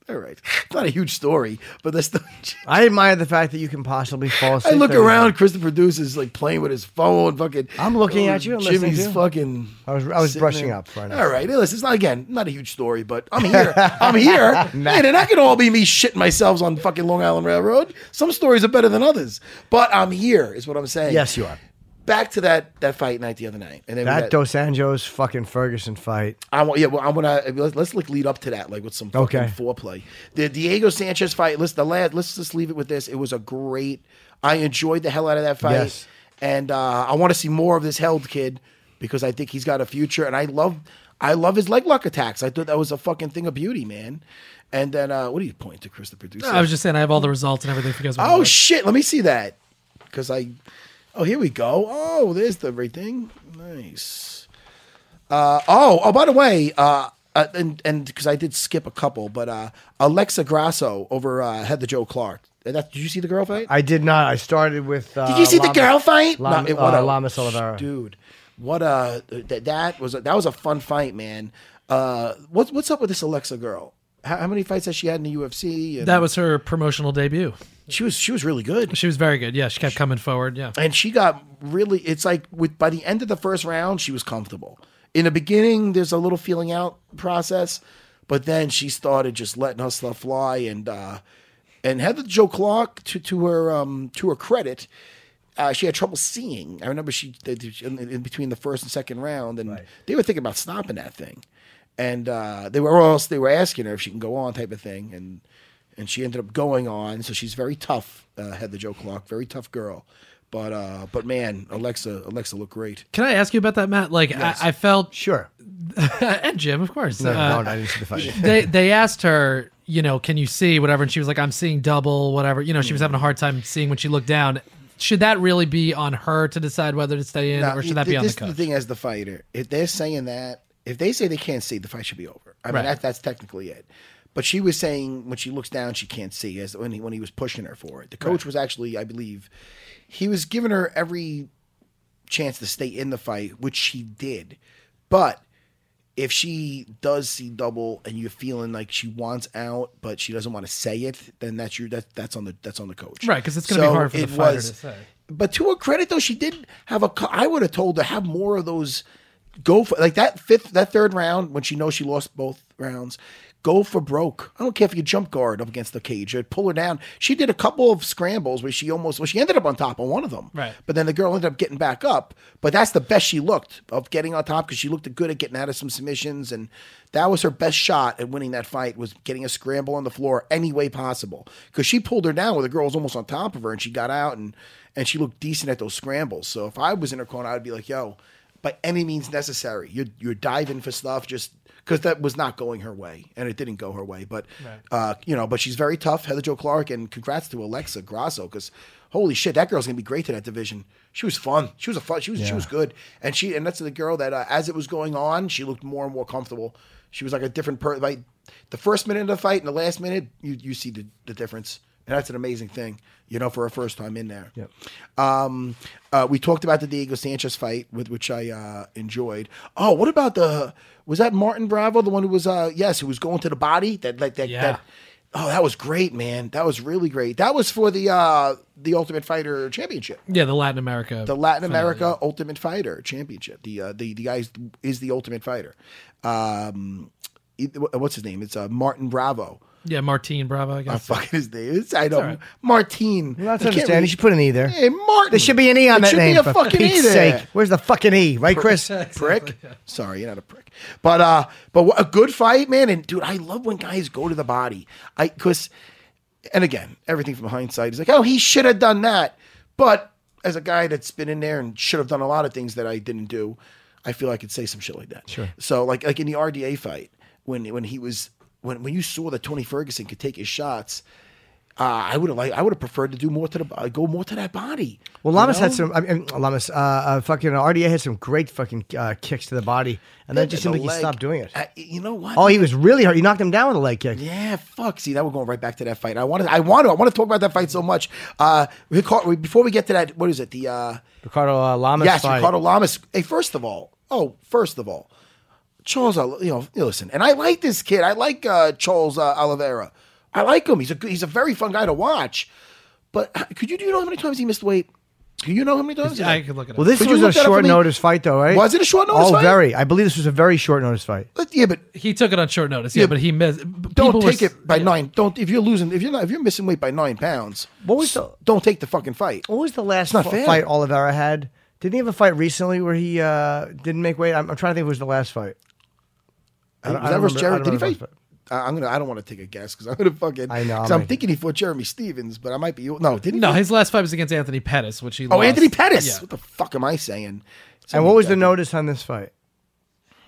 All right. It's not a huge story, but that's the. I admire the fact that you can possibly fall I look around. night. Chris the producer's like playing with his phone. Fucking. I'm looking at you and listening Jimmy's fucking. I was- I was brushing there. up right now. All right. Listen, it's not again not a huge story, but I'm here. I'm here. hey, they're not gonna all be me shitting myself on fucking Long Island Railroad. Some stories are better than others, but I'm here. Is what I'm saying. Yes, you are. Back to that that fight night the other night, and then we That got- Dos Anjos fucking Ferguson fight. I want, yeah, well, I'm gonna let's, let's like lead up to that, like with some fucking Okay. foreplay. The Diego Sanchez fight. Let's the lad. Let's just leave it with this. It was a great. I enjoyed the hell out of that fight, Yes. and uh, I want to see more of this Held kid because I think he's got a future, and I love, I love his leg lock attacks. I thought that was a fucking thing of beauty, man. And then uh, what do you point to, Chris, the producer? I was just saying I have all the results and everything if you guys want. Oh look. shit! Let me see that because I. Oh, here we go. Oh, there's the everything. Nice. Uh, oh, oh. By the way, uh, uh, and and because I did skip a couple, but uh, Alexa Grasso over uh, Heather Jo Clark. And That, did you see the girl fight? I did not. I started with. Uh, did you see the girl fight? Lama, it- uh, Lamas Oliveira. dude. What a that, that was a, that was a fun fight, man. Uh, what's what's up with this Alexa girl? how, how many fights has she had in the UFC? And That was her promotional debut. She was she was really good. She was very good. Yeah, she kept coming forward. Yeah. and she got really it's like with by the end of the first round she was comfortable in the beginning there's a little feeling out process but then she started just letting her stuff fly and uh and Heather Jo Clark to to her um to her credit uh, she had trouble seeing. I remember she they- they- in, in between the first and second round, and they were thinking about stopping that thing, and uh, they were or else they were asking her if she can go on, type of thing, and and she ended up going on. So she's very tough. Uh, the Jo Clark, very tough girl, but uh, but man, Alexa Alexa looked great. Can I ask you about that, Matt? Like, Yes. I, I felt Sure. and Jim, of course. No, Uh, no, I didn't see the fight. they they asked her, you know, can you see whatever, and she was like, I'm seeing double, whatever. You know, she was having a hard time seeing when she looked down. Should that really be on her to decide whether to stay in, Now, or should that be on the this is coach? the thing as the fighter. If they're saying that, if they say they can't see, the fight should be over. I mean, Right. that, that's technically it. But she was saying when she looks down, she can't see. As when he when he was pushing her for it, the coach was actually, I believe, he was giving her every chance to stay in the fight, which she did. But if she does see double and you're feeling like she wants out, but she doesn't want to say it, then that's your that, that's on the that's on the coach, Right, 'cause it's gonna be hard for the fighter to say. But to her credit, though, she did have a. I would have told her have more of those. Go for like that fifth, that third round when she knows she lost both rounds. Go for broke. I don't care if you jump guard up against the cage or pull her down. She did a couple of scrambles where she almost, well, she ended up on top on one of them. Right. But then the girl ended up getting back up. But that's the best she looked of getting on top because she looked good at getting out of some submissions, and that was her best shot at winning that fight was getting a scramble on the floor any way possible. Because she pulled her down where the girl was almost on top of her, and she got out and and she looked decent at those scrambles. So if I was in her corner, I'd be like, "Yo, by any means necessary, you're you're diving for stuff just." Because that was not going her way, and it didn't go her way. But, uh, you know, but she's very tough, Heather Jo Clark, and congrats to Alexa Grasso. Because holy shit, that girl's gonna be great to that division. She was fun. She was a fun. She was she was good, and she and that's the girl that uh, as it was going on, she looked more and more comfortable. She was like a different person. Like the first minute of the fight and the last minute, you you see the, the difference, and that's an amazing thing. You know, for a first time in there. Yep. Um, uh, we talked about the Diego Sanchez fight, with which I uh, enjoyed. Oh, what about the? Was that Martin Bravo, the one who was? Uh, yes, who was going to the body? That like that. Yeah. that oh, that was great, man. That was really great. That was for the uh, the Ultimate Fighter Championship, yeah, the Latin America. the Latin finale, America Ultimate Fighter Championship. The uh, the the guy is, is the Ultimate Fighter. Um, what's his name? It's uh, Martin Bravo. Yeah, Martine Bravo. I I guess. fucking his name. It's, I know all right. Martine. Well, that's I can't understanding. You should put an E there. Hey, Martin. There should be an E on There that should name. Be a for fucking Pete's E there. sake. Where's the fucking E? Right, Chris? prick. Sorry, you're not a prick. But uh, but what- a good fight, man. And dude, I love when guys go to the body. I because, and again, everything from hindsight is like, oh, he should have done that. But as a guy that's been in there and should have done a lot of things that I didn't do, I feel I could say some shit like that. Sure. So like like in the RDA fight when when he was when when you saw that Tony Ferguson could take his shots. Uh, I would have like I would have preferred to do more to the uh, go more to that body. Well, you Lamas had some. I mean, Lamas, uh, uh, fucking RDA had some great fucking uh, kicks to the body, and then just seemed like he stopped doing it. Uh, you know what? Oh, he was really hurt. He knocked him down with a leg kick. Yeah, fuck. See, that we're going right back to that fight. I wanted, I want to, I want to talk about that fight so much. Uh, Ricardo, before we get to that, what is it? The uh, Ricardo uh, Lamas. yes, fight. Ricardo Lamas. Hey, first of all, oh, first of all, Charles, Ol- you know, listen, and I like this kid. I like uh, Charles uh, Oliveira. I like him. He's a he's a very fun guy to watch. But could you do you know how many times he missed weight? Do you know how many times? I could look it up. Well, this Could you was a look that up for short me? notice fight, though, right? Was it a short notice Oh, fight? very. I believe this was a very short notice fight. But, yeah, but he took it on short notice. Yeah, Yeah, but he missed. don't people were take it by yeah. nine. Don't if you're losing if you're not if you're missing weight by nine pounds. What was the- Don't take the fucking fight. What was the last not f- fair. fight Oliveira had? Didn't he have a fight recently where he uh, didn't make weight? I'm, I'm trying to think. If It was the last fight. I don't- was I don't versus remember- I Jeremy? don't Did he fight? I'm gonna. I don't want to take a guess because I'm gonna fucking. I know, 'cause I'm I'm thinking he fought Jeremy Stephens, but I might be. No, did he? No, fight- his last fight was against Anthony Pettis, which he Oh, lost. Anthony Pettis. Yeah. What the fuck am I saying? And what was the notice on this fight?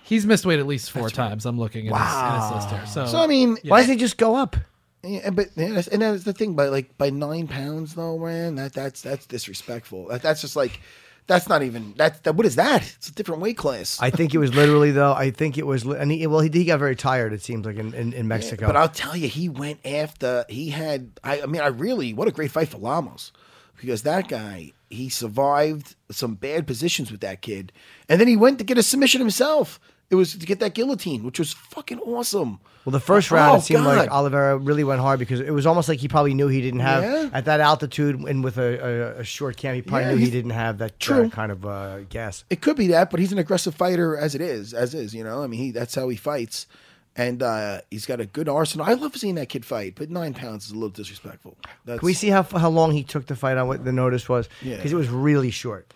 He's missed weight at least four times. I'm looking in, his, in his list here. So, So I mean, Why doesn't he just go up? yeah, but yeah, that's- and that's the thing. By like by nine pounds, though, man, that that's that's disrespectful. That, that's just like that's not even that. That what is that? It's a different weight class. I think it was literally though. I think it was, li- and he, well, he, he got very tired. It seems like in, in, in Mexico. But I'll tell you, he went after he had. I, I mean, I really what a great fight for Lamas because that guy he survived some bad positions with that kid, and then he went to get a submission himself It was to get that guillotine, which was fucking awesome. Well, the first round, Oh, it seemed like God. Oliveira really went hard because it was almost like he probably knew he didn't have Yeah. at that altitude and with a, a, a short cam. He probably Yeah, knew he didn't have that uh, True. kind of uh, gas. It could be that, but he's an aggressive fighter as it is, as is. You know, I mean, he that's how he fights, and uh, he's got a good arsenal. I love seeing that kid fight, but nine pounds is a little disrespectful. That's, Can we see how how long he took to fight on what the notice was? Yeah. because it was really short.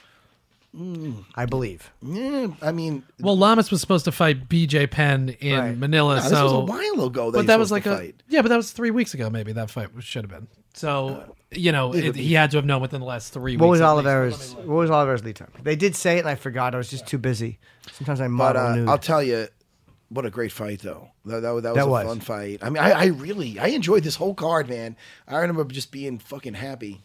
Mm. I believe. Yeah, I mean, Well, Lamas was supposed to fight BJ Penn in Right. Manila, Nah, so this was a while ago. That but that was like a fight. yeah, but that was three weeks ago. Maybe that fight should have been. So you know, it, he had to have known within the last three. What weeks was at least. Oliveira's? What was Oliveira's lead time? They did say it, and I forgot. I was just too busy. Sometimes I But model uh. I'll tell you, what a great fight though. That, that, was- that was That a was. fun fight. I mean, I, I really I enjoyed this whole card, man. I remember just being fucking happy.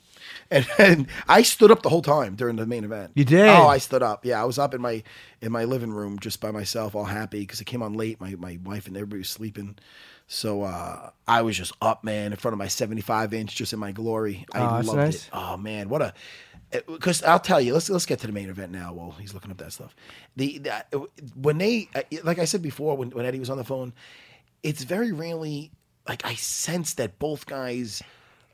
And, and I stood up the whole time during the main event. You did? Oh, I stood up. Yeah, I was up in my in my living room just by myself, all happy because it came on late. My my wife and everybody was sleeping, so uh, I was just up, man, in front of my seventy five inch, just in my glory. I Oh, loved nice. it. Oh man, what a because I'll tell you. Let's let's get to the main event now. While he's looking up that stuff, the, the when they uh, like I said before when when Eddie was on the phone, it's very rarely like I sense that both guys.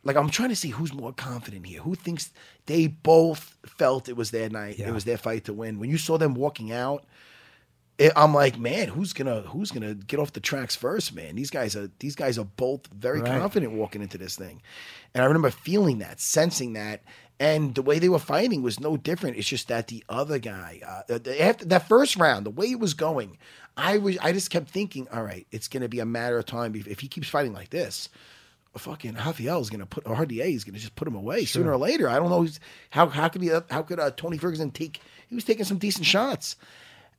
Like I'm trying to see who's more confident here. Who thinks they both felt it was their night? It was their fight to win. When you saw them walking out, it, I'm like, man, who's gonna who's gonna get off the tracks first, man? These guys are these guys are both very Right. confident walking into this thing, and I remember feeling that, sensing that, and the way they were fighting was no different. It's just that the other guy, uh, after that first round, the way it was going, I was I just kept thinking, all right, it's gonna be a matter of time if, if he keeps fighting like this. Fucking Rafael is gonna put or RDA is gonna just put him away sooner or later. I don't know how how could he how could uh, Tony Ferguson take? He was taking some decent shots.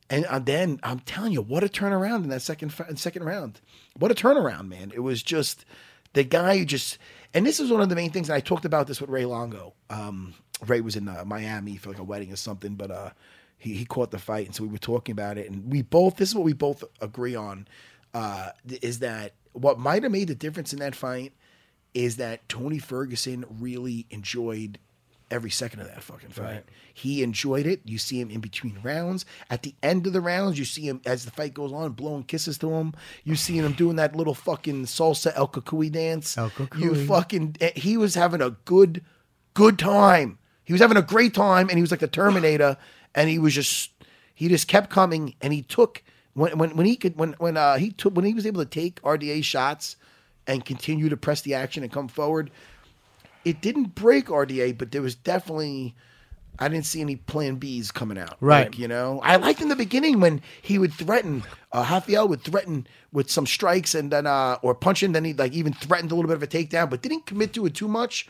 And uh, then I'm telling you, what a turnaround in that second second round. What a turnaround, man! It was just the guy who just. And this is one of the main things. And I talked about this with Ray Longo. Um, Ray was in uh, Miami for like a wedding or something, but uh, he he caught the fight, and so we were talking about it. And we both. This is what we both agree on. Uh, is that what might have made the difference in that fight? Is that Tony Ferguson really enjoyed every second of that fucking fight. He enjoyed it. You see him in between rounds. At the end of the rounds, you see him as the fight goes on, blowing kisses to him. You see him doing that little fucking salsa El Cucuy dance. El You fucking. eh, He was having a good, good time. He was having a great time, and he was like the Terminator. And he was just, he just kept coming, and he took when when when he could when when uh he took when he was able to take RDA shots and continue to press the action and come forward it didn't break RDA, but there was definitely I didn't see any plan Bs coming out. Right. Like, you know, I liked in the beginning when he would threaten, uh, Rafael would threaten with some strikes and then, uh, or punching, then he like even threatened a little bit of a takedown, but didn't commit to it too much.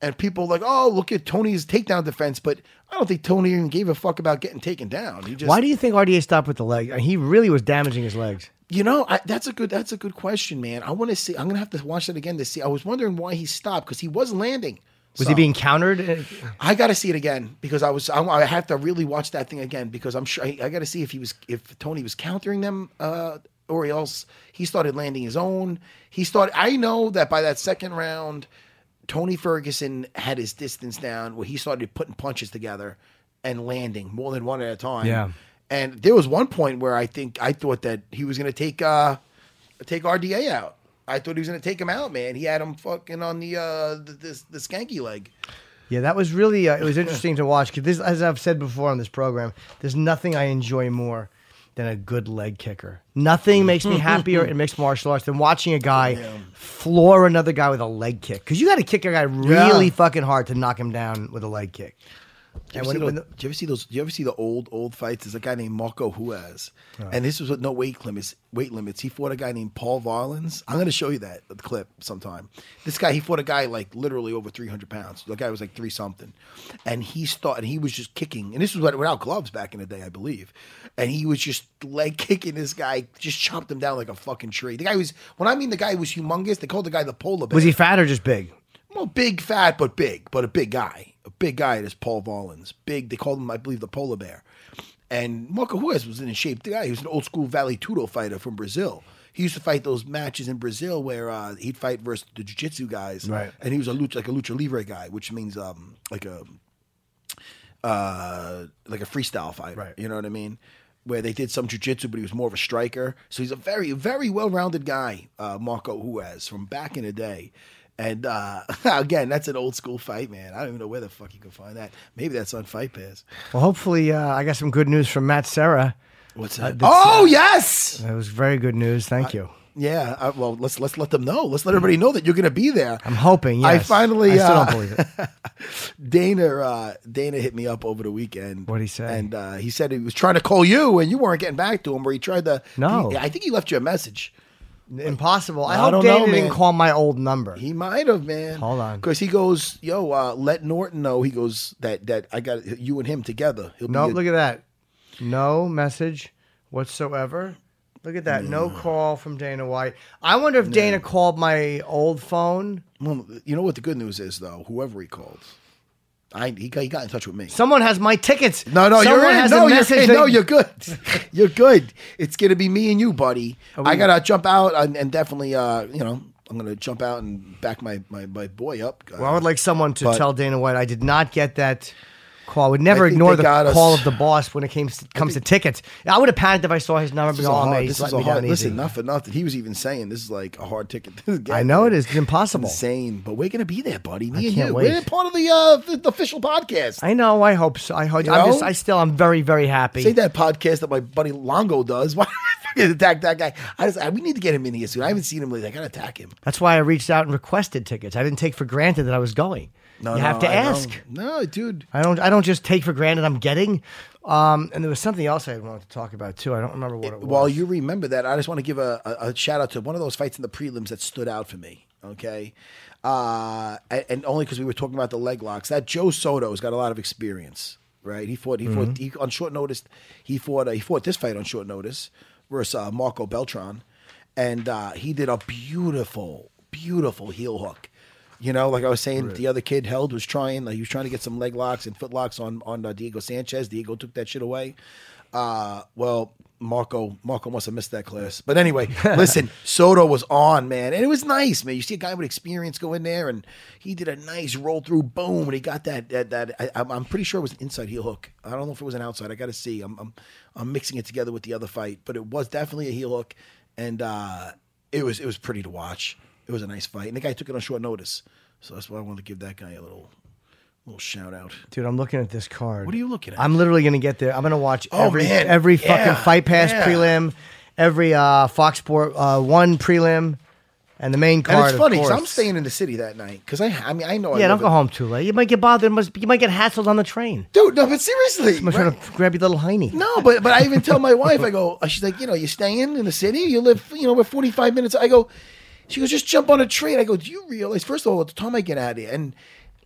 And people like, oh, look at Tony's takedown defense. But I don't think Tony even gave a fuck about getting taken down. He just, Why do you think RDA stopped with the leg? He really was damaging his legs. You know, I, that's a good that's a good question, man. I want to see. I'm gonna have to watch that again to see. I was wondering why he stopped because he was landing. Was So- he being countered? I got to see it again because I was I, I have to really watch that thing again because I'm sure I, I got to see if he was if Tony was countering them uh, or else he started landing his own. He started. I know that by that second round, Tony Ferguson had his distance down where he started putting punches together and landing more than one at a time. Yeah. And there was one point where I think I thought that he was going to take uh take RDA out. I thought he was going to take him out, man. He had him fucking on the uh the, the, the skanky leg. Yeah, that was really uh, it was interesting to watch because this, as I've said before on this program, there's nothing I enjoy more than a good leg kicker. Nothing makes me happier in mixed martial arts than watching a guy floor another guy with a leg kick because you got to kick a guy really Yeah. fucking hard to knock him down with a leg kick. Do you, And ever see when- when those, do you ever see those? Do you ever see the old old fights? There's a guy named Marco Ruas, and this was with no weight limits. Weight limits. He fought a guy named Paul Varelans. I'm going to show you that the clip sometime. This guy, he fought a guy like literally over 300 pounds. The guy was like three something, and he started. He was just kicking, and this was without gloves back in the day, I believe. And he was just leg kicking this guy, just chopped him down like a fucking tree. The guy was. When I mean the guy was humongous, they called the guy the polar bear. Was he fat or just big? Well, big, fat, but big, but a big guy. A big guy is Paul Varelans. Big, they called him, I believe, the polar bear. And Marco Ruas was in a shape The guy. He was an old school Vale Tudo fighter from Brazil. He used to fight those matches in Brazil where uh, he'd fight versus the jiu-jitsu guys. Right. And he was a lucha, like a lucha libre guy, which means um, like a uh, like a freestyle fighter. Right. You know what I mean? where they did some jiu-jitsu, but he was more of a striker. So he's a very, very well-rounded guy, uh, Marco Ruas from back in the day. And uh, again, that's an old school fight, man. I don't even know where the fuck you can find that. Maybe that's on Fight Pass. Well, hopefully, uh, I got some good news from Matt Serra. What's Uh, that? oh uh, yes, That was very good news. Thank you. yeah. Uh, well, let's let's let them know. Let's let everybody know that you're going to be there. I'm hoping. I finally. I still uh, don't believe it. Dana uh, Dana hit me up over the weekend. What'd he say? And uh, he said he was trying to call you, and you weren't getting back to him. Where he tried to. No. he- I think he left you a message. Impossible. I, I hope don't Dana know, didn't man. call my old number. He might have, man. Hold on. because he goes, "Yo, uh, let Norton know." He goes that that I got you and him together. He'll Nope, be look at that. No message whatsoever. Look at that. No call from Dana White. I wonder if Dana called my old phone. Well, you know what the good news is, though. Whoever he called, I he got, he got in touch with me. Someone has my tickets. No, no, Someone you're in. No, you're in. that- No, you're good. you're good. It's gonna be me and you, buddy. we- I gotta jump out and, and definitely, uh, you know, I'm gonna jump out and back my my, my boy up. Uh, Well, I would like someone to But- tell Dana White I did not get that call. I would never I ignore the got us- call of the boss when it came to, comes to tickets. I would have panicked if I saw his number. this But is oh, hard. This is a hard. Listen, not for nothing. He was even saying this is like a hard ticket. to get, I know it is. It's impossible. insane, but we're gonna be there, buddy. Me I and can't you. wait. We're part of the uh the, the official podcast. I know. I hope so. I hope. You I'm know? just. I still. I'm very, very happy. Say that podcast that my buddy Longo does. Why attack that guy? I just I, we need to get him in here soon. I haven't seen him lately. I gotta attack him. That's why I reached out and requested tickets. I didn't take for granted that I was going. No, you no, have to I know. ask. No, dude. I don't. I don't just take for granted I'm getting. Um, and there was something else I wanted to talk about too. I don't remember what it was. While you remember that, I just want to give a, a, a shout out to one of those fights in the prelims that stood out for me. Okay, uh, and, and only because we were talking about the leg locks. That Joe Soto's got a lot of experience, right? He fought. He fought he, on short notice. He fought. Uh, he fought this fight on short notice versus uh, Marco Beltran, and uh, he did a beautiful, beautiful heel hook. You know, like I was saying, the other kid Held was trying. Like he was trying to get some leg locks and foot locks on on uh, Diego Sanchez. Diego took that shit away. Uh, well, Marco Marco must have missed that class. But anyway, listen, Soto was on, man, and it was nice, man. You see a guy with experience go in there, and he did a nice roll through, boom, and he got that that that. I, I'm, I'm pretty sure it was an inside heel hook. I don't know if it was an outside. I got to see. I'm, I'm I'm mixing it together with the other fight, but it was definitely a heel hook, and uh, it was it was pretty to watch. It was a nice fight, and the guy took it on short notice, so that's why I wanted to give that guy a little little shout out. Dude, I'm looking at this card. What are you looking at? I'm literally gonna get there. I'm gonna watch Oh, every man. every Yeah, fucking Fight Pass yeah. prelim, every uh, Fox Sport uh, one prelim, and the main card. And it's funny because I'm staying in the city that night because I I mean I know I Yeah, don't go in- home too late. You might get bothered. Must you might get hassled on the train. dude. No, but seriously, Someone's trying to grab your little hiney. No, but but I even tell my wife, I go, she's like, you know, you're staying in the city, you live, you know, we're 45 minutes. I go, she goes, just jump on a tree. And I go, do you realize, first of all, the time I get out of here, and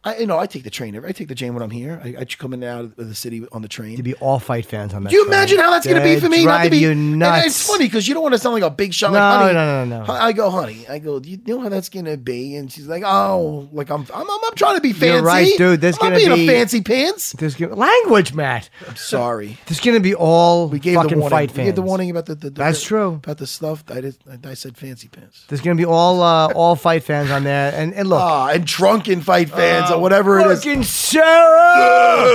I, you know, I take the train. I take the train when I'm here. I, I come in and out of the city on the train. To be all fight fans on that. Do you train. imagine how that's going to be for me? Not to drive be, you and nuts. it's funny because you don't want to sound like a big shot. No, like, honey, no, no, no, no. I go, honey. I go. Do you know how that's going to be? And she's like, oh, like I'm, I'm, I'm, I'm trying to be fancy. You're right, dude. There's gonna being be- a fancy pants. There's gonna, language, Matt. I'm sorry. There's gonna be all We gave fucking the warning. fight We gave the warning about the. the, the That's true. About the stuff. I did. I said fancy pants. There's gonna be all uh, all fight fans on there, and and look, Ah, and drunken fight fans or whatever it is. fucking Serra,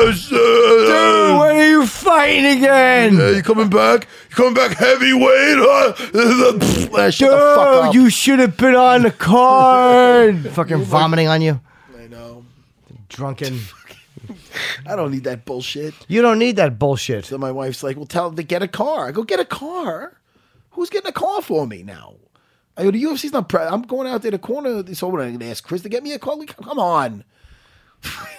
Yes, dude, when are you fighting again? uh, you coming back? You coming back heavyweight? Huh? Uh, Shut the fuck Dude, up. you should have been on the card. fucking vomiting on you, I know. drunken. I don't need that bullshit. You don't need that bullshit. So my wife's like, "Well, tell them to get a car." I go, "Get a car? Who's getting a car for me now?" I go, "The UFC's not. Pre- I'm going out there to the corner. So what? I'm going to ask Chris to get me a car. Like, Come on."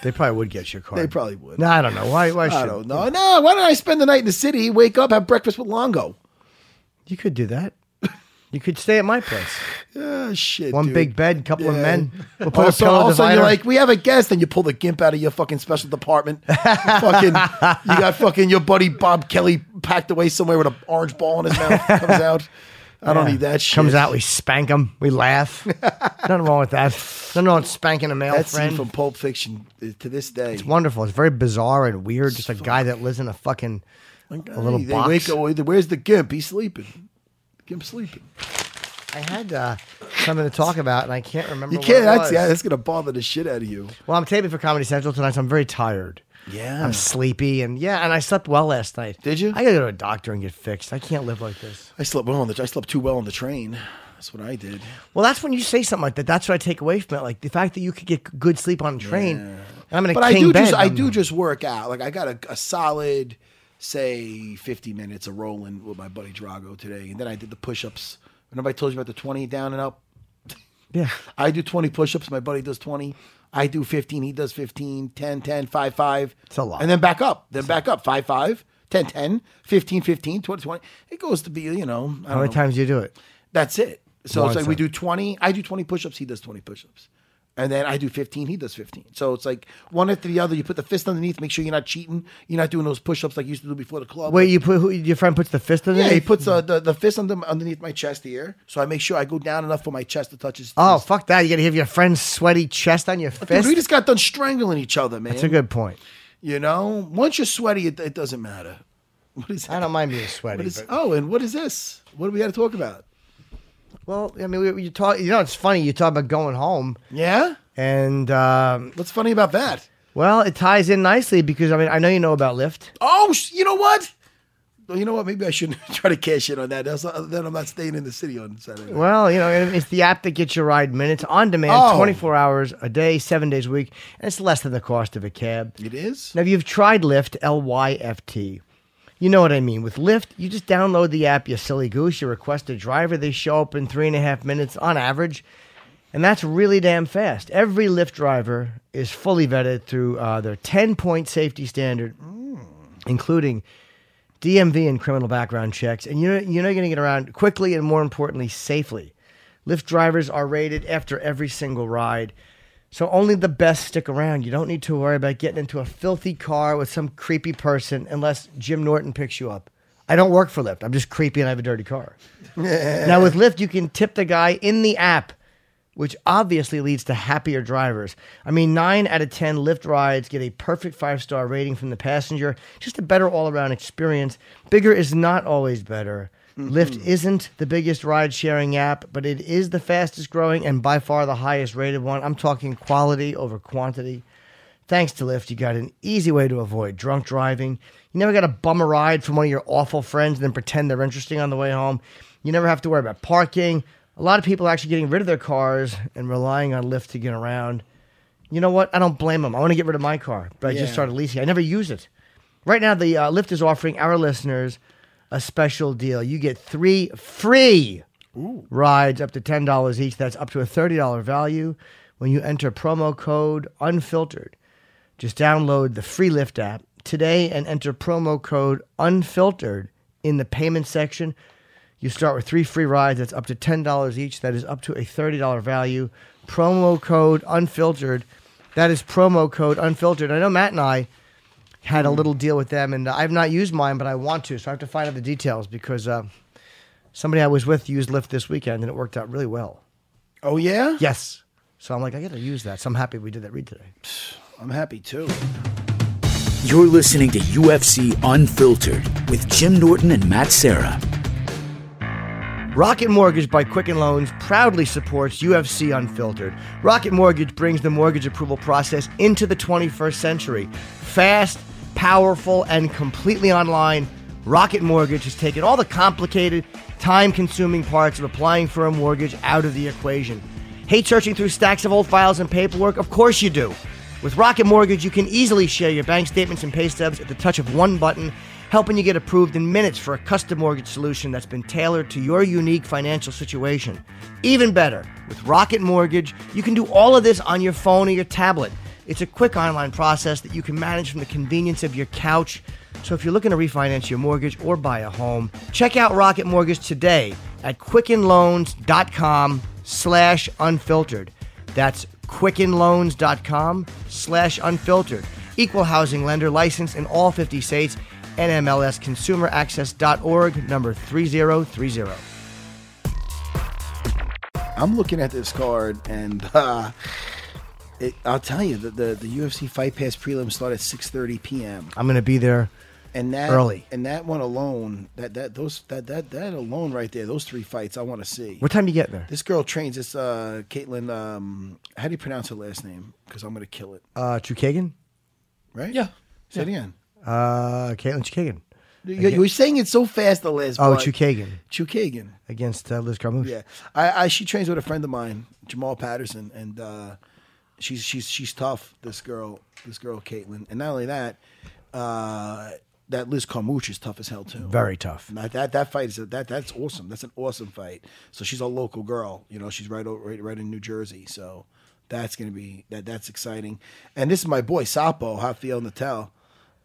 They probably would get your card. They probably would. No, I don't know. Why? Why I should? don't know. No, why don't I spend the night in the city, wake up, have breakfast with Longo? You could do that. You could stay at my place. Ah, shit. One dude. big bed, couple of Yeah. men. We'll put Also, a pillow also divider. you're like, we have a guest, and you pull the gimp out of your fucking special department. fucking, you got fucking your buddy Bob Kelly packed away somewhere with an orange ball in his mouth. Comes out. I don't need that shit. Comes out, we spank him, we laugh. Nothing wrong with that. Nothing wrong with spanking a male That scene friend. from Pulp Fiction uh, to this day. it's wonderful. It's very bizarre and weird. Just a guy that lives in a fucking a little Hey, they box. wake up. Where's the gimp? He's sleeping. Gimp's sleeping. I had uh, something to talk about, and I can't remember. You what can't. it That's was. yeah. That's gonna bother the shit out of you. Well, I'm taping for Comedy Central tonight, so I'm very tired. Yeah. I'm sleepy, and yeah, and I slept well last night. Did you? I gotta go to a doctor and get fixed. I can't live like this. I slept well on the. I slept too well on the train. That's what I did. Well, that's when you say something like that. That's what I take away from it. Like the fact that you could get good sleep on a train. and I'm in a But I do bed. just I I'm- do just work out. Like I got a, a solid, say, fifty minutes of rolling with my buddy Drago today, and then I did the push-ups. Remember I told you about the twenty down and up. Yeah. I do 20 push-ups. My buddy does 20. I do 15. He does 15, 10, 10, 5, 5. It's a lot. And then back up. Then back up. 5, 5, 10, 10, 15, 15, 20, 20. It goes to be, you know, I How don't many know. times do you do it? That's it. So it's like we do 20. I do 20 push-ups. He does 20 push-ups. And then I do 15. He does 15. So it's like one after the other. You put the fist underneath. Make sure you're not cheating. You're not doing those push-ups like you used to do before the club. Wait, you put who, your friend puts the fist in yeah, he puts uh, the, the fist under, underneath my chest here. So I make sure I go down enough for my chest to touch his Oh, fuck that! You gotta have your friend's sweaty chest on your Dude, fist. we just got done strangling each other, man. That's a good point. You know, once you're sweaty, it, it doesn't matter. What is that? I don't mind being sweaty. Is, but- oh, and what is this? What do we got to talk about? Well, I mean, we, you talk. You know, it's funny. You talk about going home, Yeah, and um, what's funny about that? well, it ties in nicely because I mean, I know you know about Lyft. Oh, sh- you know what? Well, you know what? Maybe I shouldn't try to cash in on that. That's, uh, then I'm not staying in the city on Saturday. Well, you know, it's the app that gets your ride minutes on demand, Oh. 24 hours a day, seven days a week, and it's less than the cost of a cab. it is. Now, if you've tried Lyft, L Y F T, you know what I mean. With Lyft, you just download the app, you silly goose, you request a driver, they show up in three and a half minutes on average, and that's really damn fast. Every Lyft driver is fully vetted through uh, their 10 point safety standard, including DMV and criminal background checks, and you know, you know you're going to get around quickly and more importantly, safely. Lyft drivers are rated after every single ride. So only the best stick around. You don't need to worry about getting into a filthy car with some creepy person unless Jim Norton picks you up. I don't work for Lyft. I'm just creepy and I have a dirty car. now with Lyft, you can tip the guy in the app, which obviously leads to happier drivers. I mean, nine out of ten Lyft rides get a perfect five star rating from the passenger. Just a better all around experience. Bigger is not always better. Lyft isn't the biggest ride sharing app, but it is the fastest growing and by far the highest rated one. I'm talking quality over quantity. Thanks to Lyft, you got an easy way to avoid drunk driving. You never got to bum a ride from one of your awful friends and then pretend they're interesting on the way home. You never have to worry about parking. A lot of people are actually getting rid of their cars and relying on Lyft to get around. You know what? I don't blame them. I want to get rid of my car, but I just started leasing. I never use it. Right now, the uh, Lyft is offering our listeners a special deal. You get three free rides up to $10 each. That's up to a $30 value when you enter promo code unfiltered. Just download the free Lyft app today and enter promo code unfiltered in the payment section. You start with three free rides. That's up to $10 each. That is up to a $30 value. Promo code unfiltered. That is promo code unfiltered. I know Matt and I had a little deal with them, and I've not used mine, but I want to. So I have to find out the details because uh, somebody I was with used Lyft this weekend, and it worked out really well. Oh yeah. Yes. So I'm like, I got to use that. So I'm happy we did that read today. I'm happy too. You're listening to UFC Unfiltered with Jim Norton and Matt Serra. Rocket Mortgage by Quicken Loans proudly supports UFC Unfiltered. Rocket Mortgage brings the mortgage approval process into the 21st century. Fast, powerful, and completely online, Rocket Mortgage has taken all the complicated, time consuming parts of applying for a mortgage out of the equation. Hate searching through stacks of old files and paperwork? Of course you do. With Rocket Mortgage, you can easily share your bank statements and pay stubs at the touch of one button, helping you get approved in minutes for a custom mortgage solution that's been tailored to your unique financial situation. Even better, with Rocket Mortgage, you can do all of this on your phone or your tablet. It's a quick online process that you can manage from the convenience of your couch. So if you're looking to refinance your mortgage or buy a home, check out Rocket Mortgage today at quickenloans.com slash unfiltered. That's quickenloans.com slash unfiltered. Equal housing lender licensed in all 50 states. NMLS NMLSconsumeraccess.org number 3030. I'm looking at this card, and uh, it, I'll tell you that the, the UFC Fight Pass prelims start at 6:30 p.m. I'm going to be there. and that Early. and that one alone, that that those that that that alone right there, those three fights, I want to see. What time do you get there? This girl trains this uh, Caitlin. Um, how do you pronounce her last name? Because I'm gonna kill it. Uh, Trukagan? Right? Yeah. Say it again. Uh, Katlyn Chookagian. You, you were saying it so fast the last Oh, part. Chookagian Chookagian. against uh, Liz Carmouche. Yeah, I, I she trains with a friend of mine, Jamal Patterson, and uh, she's she's she's tough. This girl, this girl Caitlin, and not only that, uh, that Liz Carmouche is tough as hell too. Very tough. That that, that fight is a, that that's awesome. That's an awesome fight. So she's a local girl. You know, she's right right right in New Jersey. So that's gonna be that that's exciting. And this is my boy Sapo Rafael Natal.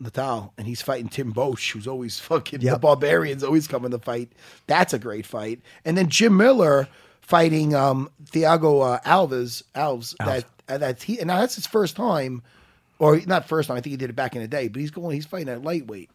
Natal, and he's fighting Tim Boetsch, who's always fucking the barbarians always coming to fight. That's a great fight. And then Jim Miller fighting um Thiago uh, Alves, Alves, that uh, that's he and now that's his first time, or not first time. I think he did it back in the day, but he's going. He's fighting at lightweight.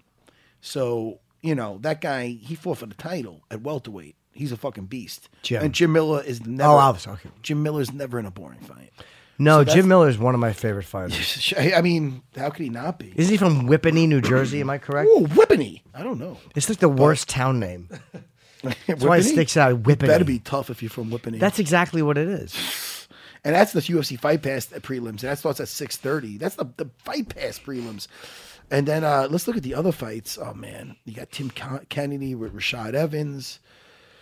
So you know that guy. He fought for the title at welterweight. He's a fucking beast. Jim. And Jim Miller is oh, never. Oh, Alves, okay. Jim Miller's never in a boring fight. No, So Jim Miller is one of my favorite fighters. I mean, how could he not be? Isn't he from Whippany, New Jersey? Am I correct? Oh, Whippany. I don't know. It's like the worst town name. That's why it sticks out, Whippany. Better be tough if you're from Whippany. That's exactly what it is. And that's the UFC Fight Pass prelims, and that starts at six thirty. That's the the Fight Pass prelims. And then uh, let's look at the other fights. Oh man, you got Tim Con- Kennedy with Rashad Evans.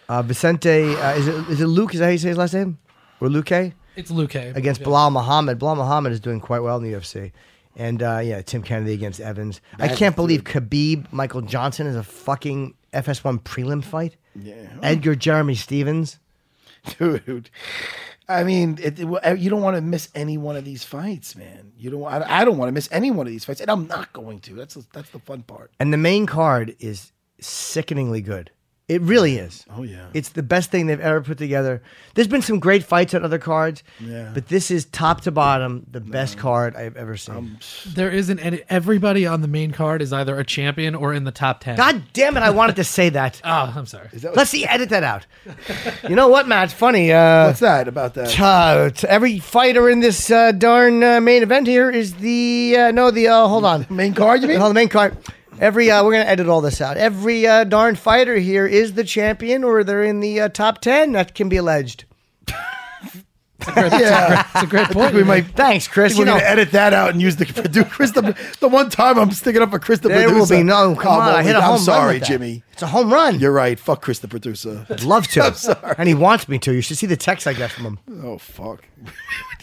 Uh, Vicente, uh, is it is it Luke? Is that how you say his last name? Or Luke? It's Luke against Yeah. Belal Muhammad. Belal Muhammad is doing quite well in the UFC. And uh, yeah, Tim Kennedy against Evans. I can't believe Khabib Michael Johnson is a fucking FS1 prelim fight. Yeah. Edgar Jeremy Stephens. dude. I mean, it, it- you don't want to miss any one of these fights, man. You don't. I, I don't want to miss any one of these fights, and I'm not going to. That's that's the fun part. And the main card is sickeningly good. It really is. Oh, yeah. It's the best thing they've ever put together. There's been some great fights on other cards, Yeah. but this is top to bottom the best card I've ever seen. There isn't any. Everybody on the main card is either a champion or in the top ten. God damn it! I wanted to say that. Oh, I'm sorry. Let's see, edit that out. You know what, Matt? It's funny. Uh, What's that about that? uh, t- every fighter in this uh, darn uh, main event here is the uh, no the uh, hold on Main card, you mean? Hold on, the main card. Every uh, we're gonna edit all this out. Every uh, darn fighter here is the champion, or they're in the uh, top ten. That can be alleged. Yeah, It's a great point. we might. Thanks, Chris. We're gonna edit that out and use the do Chris the, the one time I'm sticking up for Chris the there producer. will be no. Come I'm on, I hit a home I'm run sorry, with. Jimmy. It's a home run. You're right. Fuck Chris the producer. I'd love to. I'm sorry. And he wants me to. You should see the text I get from him. Oh fuck.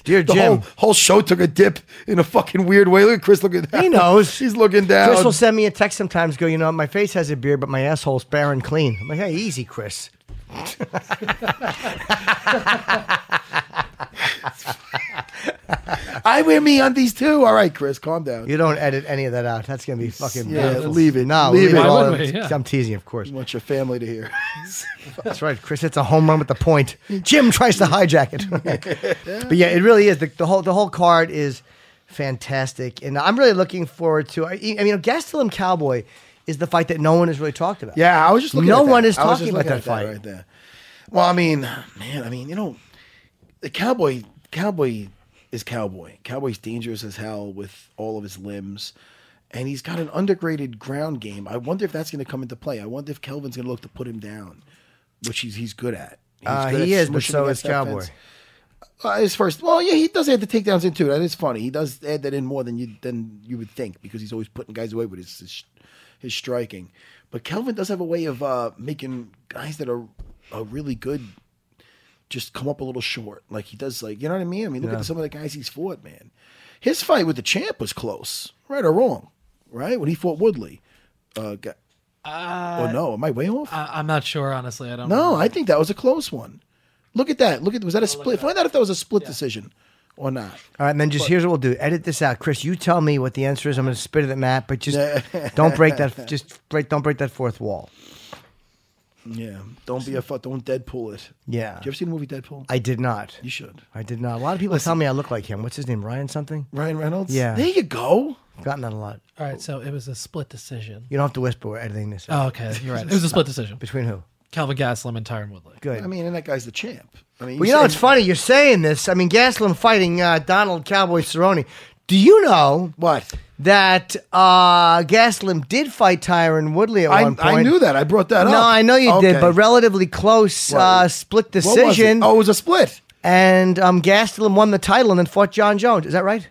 Dear The Jim, whole whole show took a dip in a fucking weird way. Look at Chris looking down. He knows. He's looking down. Chris will send me a text sometimes. Go, you know, my face has a beard, but my asshole's bare and clean. I'm like, hey, easy, Chris. I wear MeUndies too. All right, Chris, calm down. You don't edit any of that out. That's gonna be fucking Yeah, beautiful. leave it. No, Leave leave, it. it. All. would we? Yeah. I'm teasing, of course. I want your family to hear. That's right. Chris hits a home run with the point. Jim tries to hijack it. but yeah, it really is. The, the whole the whole card is fantastic, and I'm really looking forward to. I, I mean, Gastelum Cowboy is the fight that no one has really talked about. Yeah, I was just looking No at that. one is talking about that at fight. right there. Well, I mean, man, I mean, you know, the cowboy, cowboy is cowboy. Cowboy's dangerous as hell with all of his limbs, and he's got an undergraded ground game. I wonder if that's going to come into play. I wonder if Kelvin's going to look to put him down, which he's he's good at. He's Uh, good he at is, but so is Cowboy. fence. Uh, his first, well, yeah, he does add the takedowns into it. That is funny. He does add that in more than you than you would think because he's always putting guys away with his his, his striking. But Kelvin does have a way of uh, making guys that are, are really good just come up a little short. Like he does, like you know what I mean. I mean, look at some of the guys he's fought, man. His fight with the champ was close, right or wrong, right when he fought Woodley. Uh, got, oh no, am I way off? I, I'm not sure, honestly. I don't. Know. No, remember. I think that was a close one. Look at that. Look at was that a split? Find out if that was a split decision or not. All right, and then just here's what we'll do: edit this out, Chris. You tell me what the answer is. I'm going to spit it at Matt, but just don't break that. Just break. Don't break that fourth wall. Yeah, don't be a fu- don't Deadpool it. Yeah. Did you ever see the movie Deadpool? I did not. you should. I did not. A lot of people tell me I look like him. What's his name? Ryan something. Ryan Reynolds. Yeah. there you go. I've gotten that a lot. All right, so it was a split decision. You don't have to whisper. We're editing this. Oh, okay, you're right. It was a split decision. Between who? Kelvin Gastelum and Tyron Woodley. Good. I mean, and that guy's the champ. I mean, well, you know, say- it's funny you're saying this. I mean, Gastelum fighting uh, Donald Cowboy Cerrone. Do you know what? that uh, Gastelum did fight Tyron Woodley at I, one point? I knew that. I brought that up. No, I know you Okay. did, but relatively close What? uh, split What was it? decision. Oh, it was a split. And um, Gastelum won the title and then fought Jon Jones. Is that right?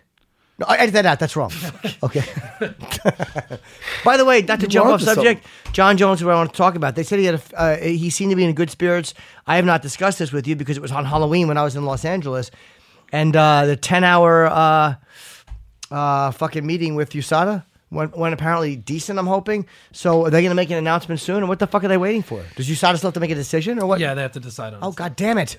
No, I edit that out. That's wrong. Okay. By the way, not to You're jump off onto subject, Jon Jones, who I want to talk about, they said he had a, uh, he seemed to be in good spirits. I have not discussed this with you because it was on Halloween when I was in Los Angeles, and uh, the ten hour uh, uh, fucking meeting with USADA went, went apparently decent. I'm hoping. So are they going to make an announcement soon? And what the fuck are they waiting for? Does USADA still have to make a decision or what? Yeah, they have to decide on. Oh it. god damn it!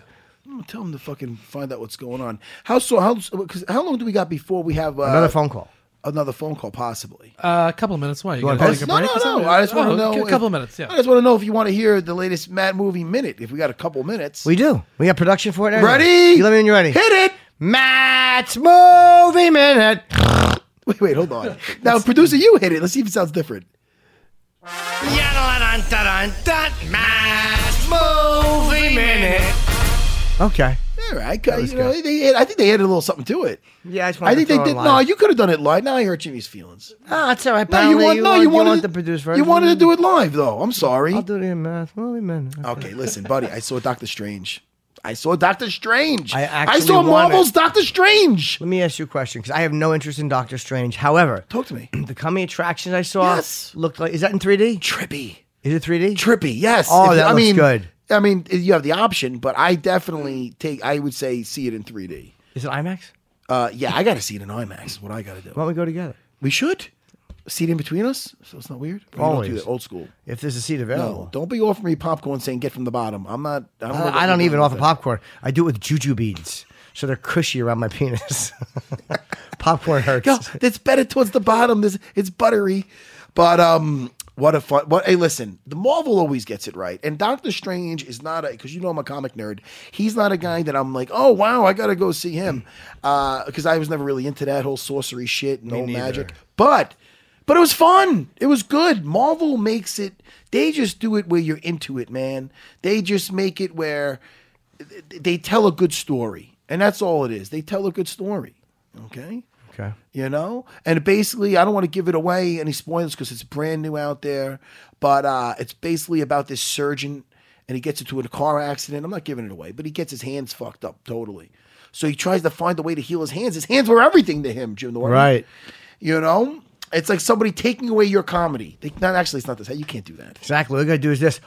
Tell him to fucking find out what's going on. How so? How? Cause how long do we got before we have uh, Another phone call. Another phone call, possibly. Uh, a couple of minutes. Why? You, want gotta take a no, break? no, no. I just want Oh, to know. A if- couple of minutes. Yeah. I just want to know if you want to hear the latest Matt movie minute. If we got a couple minutes, We do. We got production for it. and everything. ready? You let me know when you're ready. Hit it. Matt's movie minute. Wait, wait, hold on. now, producer, you hit it. Let's see if it sounds different. Matt's movie minute. Okay. All right, you know, they hit, I think they added a little something to it. Yeah, I just I think to they throw it did. No, you could have done it live. Now I hurt Jimmy's feelings. Oh, that's all right. No, you Apparently want. No, you, want, wanted the produce You wanted to do it live, though. I'm sorry. I'll do it in Matt's movie minute. Okay, listen, buddy. I saw Doctor Strange. I saw Doctor Strange. I actually saw want Marvel's it. Doctor Strange. Let me ask you a question because I have no interest in Doctor Strange. However, Talk to me. the coming attractions I saw Yes. looked like. Is that in 3D? Trippy. Is it 3D? Trippy. Yes. Oh, that I looks mean, good. I mean, you have the option, but I definitely take. I would say see it in 3D. Is it IMAX? Uh, yeah, I got to see it in IMAX. Is what I got to do. Why don't we go together? We should seat in between us, so it's not weird. Don't Always. that, old school. If there's a seat available, No, don't be offering me popcorn saying get from the bottom. I'm not. I don't, know I, don't even offer popcorn. I do it with Jujubes, so they're cushy around my penis. popcorn hurts. Yo, it's better towards the bottom. This it's buttery, but um, what a fun. What hey, listen, the Marvel always gets it right, and Doctor Strange is not a because you know I'm a comic nerd. He's not a guy that I'm like, oh wow, I gotta go see him, uh, because I was never really into that whole sorcery shit, no neither. magic, but. But it was fun. It was good. Marvel makes it. They just do it where you're into it, man. They just make it where they tell a good story, and that's all it is. They tell a good story. Okay Okay. you know and basically i don't want to give it away any spoilers because it's brand new out there but uh it's basically about this surgeon and he gets into a car accident i'm not giving it away but he gets his hands fucked up totally so he tries to find a way to heal his hands his hands were everything to him jim Norton. Right. you know it's like somebody taking away your comedy they, not actually it's not this you can't do that Exactly. What I gotta do is this: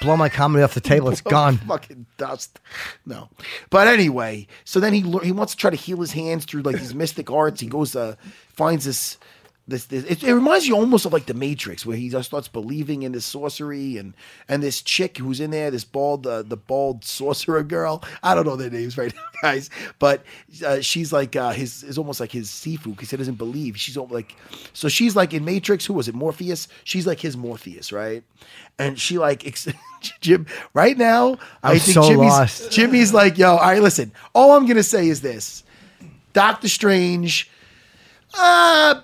blow my comedy off the table. It's gone. fucking dust. No, but anyway, so then he he wants to try to heal his hands through like these mystic arts. He goes uh finds this. This, this it, it reminds you almost of like the Matrix, where he just starts believing in this sorcery and and this chick who's in there, this bald uh, the bald sorcerer girl. I don't know their names right now, guys, but uh, she's like uh, his is almost like his Sifu because he doesn't believe. She's like so she's like in Matrix. Who was it? Morpheus. She's like his Morpheus, right? And she like ex- Jim right now. I I'm think so Jimmy's lost. Jimmy's like, yo, all right, listen. All I'm gonna say is this: Doctor Strange. Uh,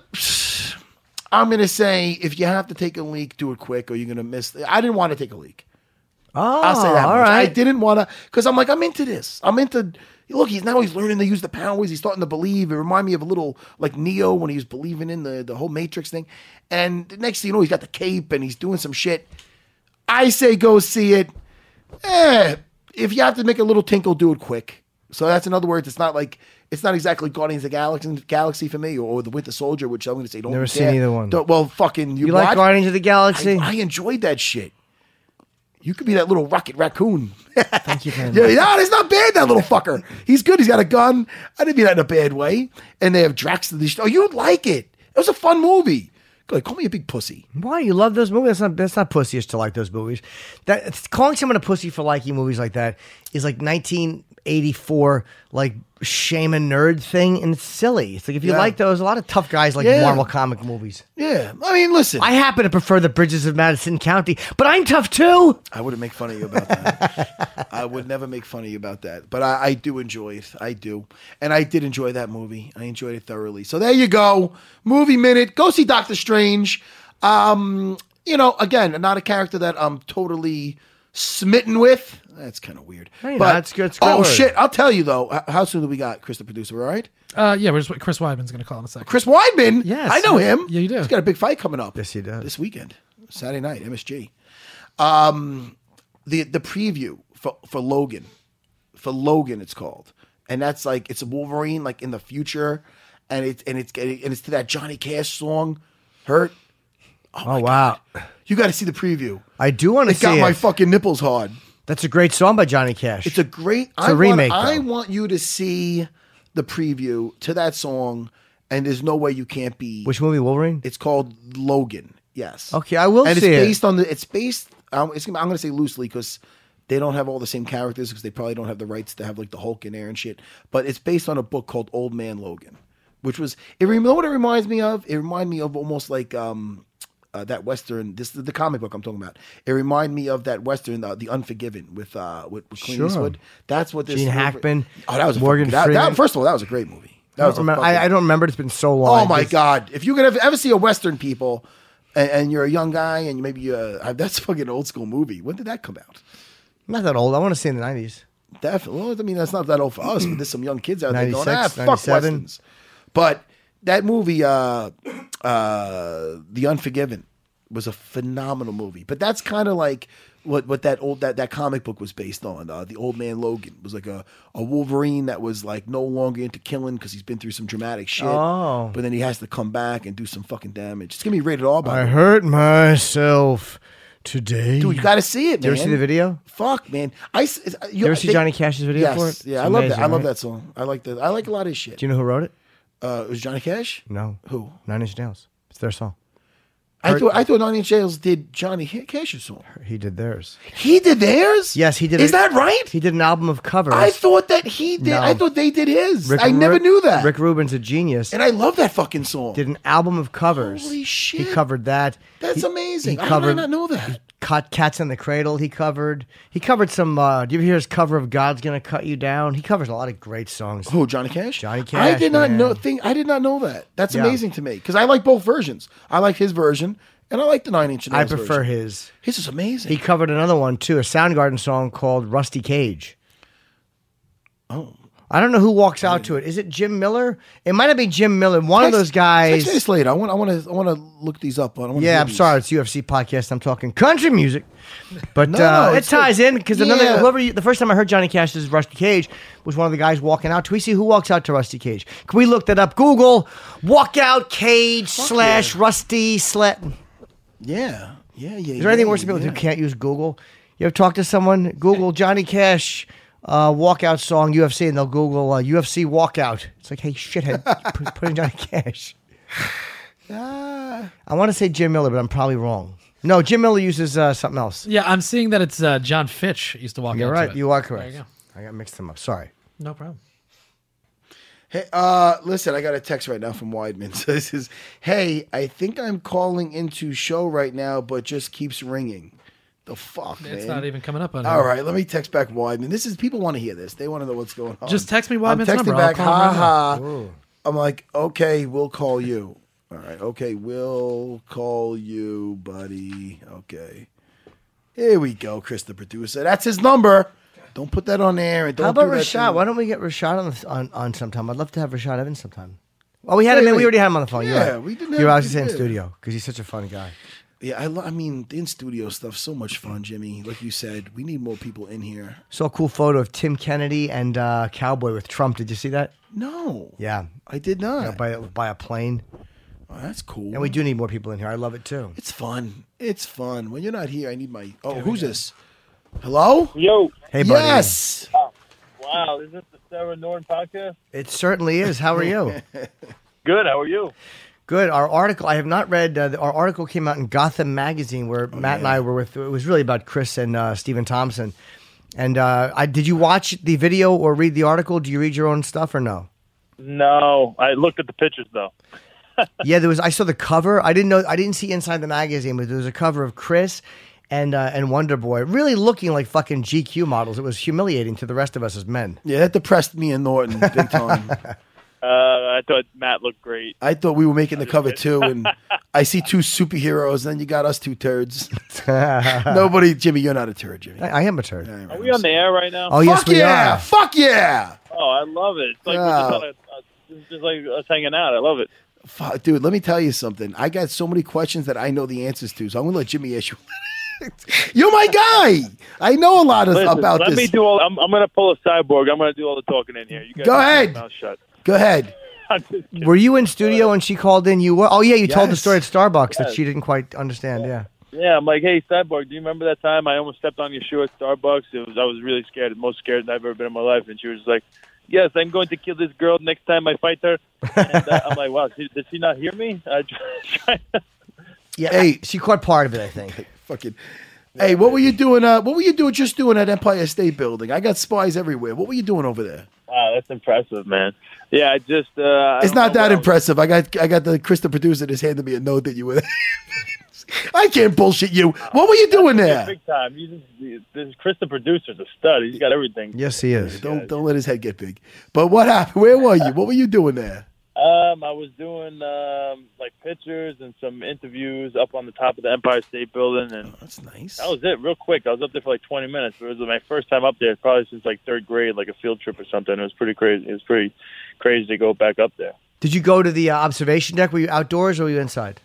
I'm gonna say if you have to take a leak, do it quick, or you're gonna miss. I didn't want to take a leak. Oh, I'll say that. all much. I didn't want to because I'm like I'm into this. I'm into. Look, he's now he's learning to use the powers. He's starting to believe. It reminded me of a little like Neo when he was believing in the the whole Matrix thing. And the next thing you know, he's got the cape and he's doing some shit. I say go see it. Eh, if you have to make a little tinkle, do it quick. So that's in other words, it's not like it's not exactly Guardians of the Galaxy, Galaxy for me, or, the Winter Soldier, which I'm going to say don't Never care. seen either one. Don't- well, fucking you, You like? Guardians of the Galaxy? I, I enjoyed that shit. You could be that little rocket raccoon. Thank you very much. yeah, no, it's not bad. That little fucker. He's good. He's got a gun. I didn't mean that in a bad way. And they have Drax. The shit. oh, you'd like it. It was a fun movie. Go like, call me a big pussy. Why you love those movies? That's not that's not pussyish to like those movies. That calling someone a pussy for liking movies like that is like 1984 like shame a nerd thing, and it's silly. It's like if you Yeah. like those, a lot of tough guys like Yeah. Marvel comic movies. Yeah, I mean, listen. I happen to prefer the Bridges of Madison County, but I'm tough too. I wouldn't make fun of you about that. I would never make fun of you about that. But I, I do enjoy it. I do. And I did enjoy that movie. I enjoyed it thoroughly. So there you go. Movie minute. Go see Doctor Strange. Um, you know, again, not a character that I'm totally smitten with. That's kind of weird. No, you're not. Good- it's oh word. shit! I'll tell you though. How soon do we got, Chris, the producer? All right, Uh, yeah, we're just, Chris Weidman's going to call in a second. Chris Weidman. Yes. I know him. Yeah, you do. He's got a big fight coming up. Yes, he does. This weekend, Saturday night, MSG. Um, the the preview for for Logan, for Logan, it's called, and that's like it's a Wolverine like in the future, and it's and it's and it's to that Johnny Cash song, "Hurt." Oh, wow. You got to see the preview. I do want to see It got my fucking nipples hard. That's a great song by Johnny Cash. It's a great. It's I a remake, Want, I want you to see the preview to that song, and there's no way you can't be. Which movie, Wolverine? It's called Logan. Yes. Okay, I will and see it's it. based on the. It's based. Um, it's, I'm going to say loosely because they don't have all the same characters because they probably don't have the rights to have like the Hulk in there and shit. But it's based on a book called Old Man Logan, which was. It you know what it reminds me of? It reminded me of almost like um, uh, that western. This is the comic book I'm talking about. It reminded me of that western, uh, The Unforgiven, with uh, with, with Clint Sure. Eastwood. That's what this. Gene Hackman, Oh, that was Morgan fucking, that, Freeman. that, First of all, that was a great movie. That I was don't, remember, fucking- I, I don't remember. It's been so long. Oh my god! If you could ever, ever see a Western people, and, and you're a young guy, and you maybe uh, that's a fucking old school movie. When did that come out? Not that old. I want to say in the 90s. Definitely. Well, I mean, that's not that old for us, but there's some young kids out there going, ah, 96, fuck westerns. But that movie, uh, uh, The Unforgiven, was a phenomenal movie. But that's kind of like what what that old that, that comic book was based on. Uh, the Old Man Logan was like a, a Wolverine that was like no longer into killing because he's been through some dramatic shit. Oh. But then he has to come back and do some fucking damage. It's gonna be rated R by I hurt myself today. Dude, you got to see it, Did you ever see the video? Fuck, man. I uh, You ever see Johnny Cash's video yes, for it? Yeah, It's I love that. amazing, I love right? that song. I like that. I like a lot of his shit. Do you know who wrote it? Uh, it was Johnny Cash. No. Who? Nine Inch Nails. It's their song. I thought I thought Nine Inch Nails did Johnny Ca- Cash's song. He did theirs. He did theirs. Yes, he did. Is that right? He did an album of covers. I thought that he did. No. I thought they did his. Rick- I never knew that. Rick Rubin's a genius. and I love that fucking song. did an album of covers. Holy shit. He covered that. That's He- amazing. He How did I not know that? Cut Cats in the Cradle. He covered. He covered some. Uh, do you ever hear his cover of God's Gonna Cut You Down? He covers a lot of great songs. Who Johnny Cash? Johnny Cash. I did not man. know. Think I did not know that. That's Yeah. amazing to me because I like both versions. I like his version and I like the Nine Inch Nails. I prefer version. his. His is amazing. He covered another one too, a Soundgarden song called "Rusty Cage." oh, I don't know who walks out to it. Is it Jim Miller? It might have been Jim Miller. One of those guys. Text later. I want. I want to. I want to look these up. I Yeah, I'm these. sorry. It's UFC podcast. I'm talking country music, but No, uh, it ties good. in because another Yeah. whoever you, the first time I heard Johnny Cash's Rusty Cage was one of the guys walking out. Can we see who walks out to Rusty Cage? Can we look that up? Google walkout cage slash Rusty slat. Yeah. Yeah. Yeah. Is there anything worse than people who can't use Google? You ever talk to someone? Google Johnny Cash uh, walkout song UFC, and they'll Google uh, UFC walkout. It's like, hey, shithead, put, put in Cash. Ah. I want to say Jim Miller, but I'm probably wrong. No, Jim Miller uses uh, something else. Yeah, I'm seeing that it's uh, John Fitch used to walk You're out to right. it. You are There correct. you go. I got mixed them up. Sorry. No problem. Hey, uh, listen, I got a text right now from Weidman. So this is, hey, I think I'm calling into show right now, but just keeps ringing. The fuck, man. It's not even coming up on All here. right, let me text back Weidman. This is people want to hear this. They want to know what's going on. Just text me I'm Weidman's texting number. I'll back. call him Ha right ha. I'm like, okay, we'll call you. All right, okay, we'll call you, buddy. Okay, here we go, Chris, the producer. That's his number. Don't put that on there. And don't How about do that Rashad? thing. Why don't we get Rashad on, the, on on sometime? I'd love to have Rashad Evans sometime. Well, we had him. Wait, in. We already had him on the phone. You're Yeah, right. we didn't You're have- obviously we in did. studio because he's such a fun guy. Yeah, I, lo- I mean, the in studio stuff so much fun, Jimmy. Like you said, we need more people in here. Saw a cool photo of Tim Kennedy and uh, Cowboy with Trump. Did you see that? No, Yeah, I did not. by by a plane. Oh, that's cool. And we do need more people in here. I love it too. It's fun. It's fun. When you're not here, I need my. Oh, who's this? Hello. Yo, Hey, buddy. Yes. wow, is this the Serra Norton podcast? It certainly is. How are you? Good, how are you? Good. Our article, I have not read. Uh, our article came out in Gotham Magazine, where Matt and I were with. It was really about Chris and uh, Stephen Thompson. And uh, I, did you watch the video or read the article? Do you read your own stuff or no? No, I looked at the pictures though. yeah, there was. I saw the cover. I didn't know. I didn't see inside the magazine, but there was a cover of Chris and uh, and Wonder Boy, really looking like fucking GQ models. It was humiliating to the rest of us as men. Yeah, that depressed me and Norton big time. Uh, I thought Matt looked great. I thought we were making the cover too, and I see two superheroes, and then you got us two turds. Nobody, Jimmy, you're not a turd, Jimmy. I, I am a turd. Are we on the air right now? Oh yes, Fuck we yeah! are. Fuck yeah! Oh, I love it. It's like we're just, on a, uh, it's just like us hanging out. I love it. Fuck, dude, let me tell you something. I got so many questions that I know the answers to, so I'm gonna let Jimmy ask you. You're my guy. I know a lot of, Listen, about let this. me do all. I'm, I'm going to pull a cyborg. I'm going to do all the talking in here. You guys Go keep your ahead. Mouth shut. Go ahead. I'm just kidding. Were you in studio when she called in? You were. Oh yeah, you told the story at Starbucks that she didn't quite understand. Yeah. Yeah, I'm like, hey, Cyborg, do you remember that time I almost stepped on your shoe at Starbucks? It was I was really scared, the most scared I've ever been in my life. And she was like, yes, I'm going to kill this girl next time I fight her. And uh, I'm like, wow, she, did she not hear me? I try, Yeah. Hey. she caught part of it, I think. Fucking. Hey, what were you doing? Uh, what were you doing? Just doing at Empire State Building? I got spies everywhere. What were you doing over there? Wow, that's impressive, man. Yeah, I just. Uh, It's don't that what impressive. I got I got the Chris the producer just handed me a note that you were. I can't bullshit you. What were you doing there? big time. You just, this Chris the producer's a stud. He's got everything. Yes, he is. Don't don't let his head get big. But what happened? Where were you? What were you doing there? Um, I was doing um, like pictures and some interviews up on the top of the Empire State Building, and That's nice. that was it. Real quick, I was up there for like 20 minutes. It was my first time up there, probably since like third grade, like a field trip or something. It was pretty crazy. It was pretty crazy to go back up there. Did you go to the uh, observation deck? Were you outdoors or were you inside?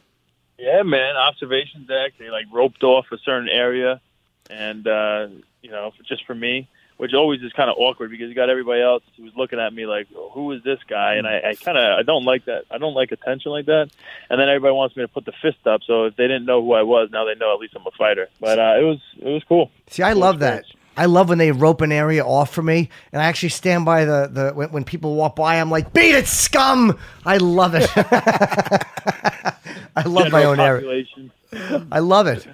Yeah, man. Observation deck. They like roped off a certain area, and uh, you know, just for me, which always is kind of awkward because you got everybody else who's looking at me like, "Who is this guy?" And I, I kind of I don't like that. I don't like attention like that. And then everybody wants me to put the fist up. So if they didn't know who I was, now they know at least I'm a fighter. But uh, it was it was cool. See, I love that. I love when they rope an area off for me, and I actually stand by the, the when, when people walk by. I'm like, "Beat it, scum!" I love it. I love my General own area. I love it.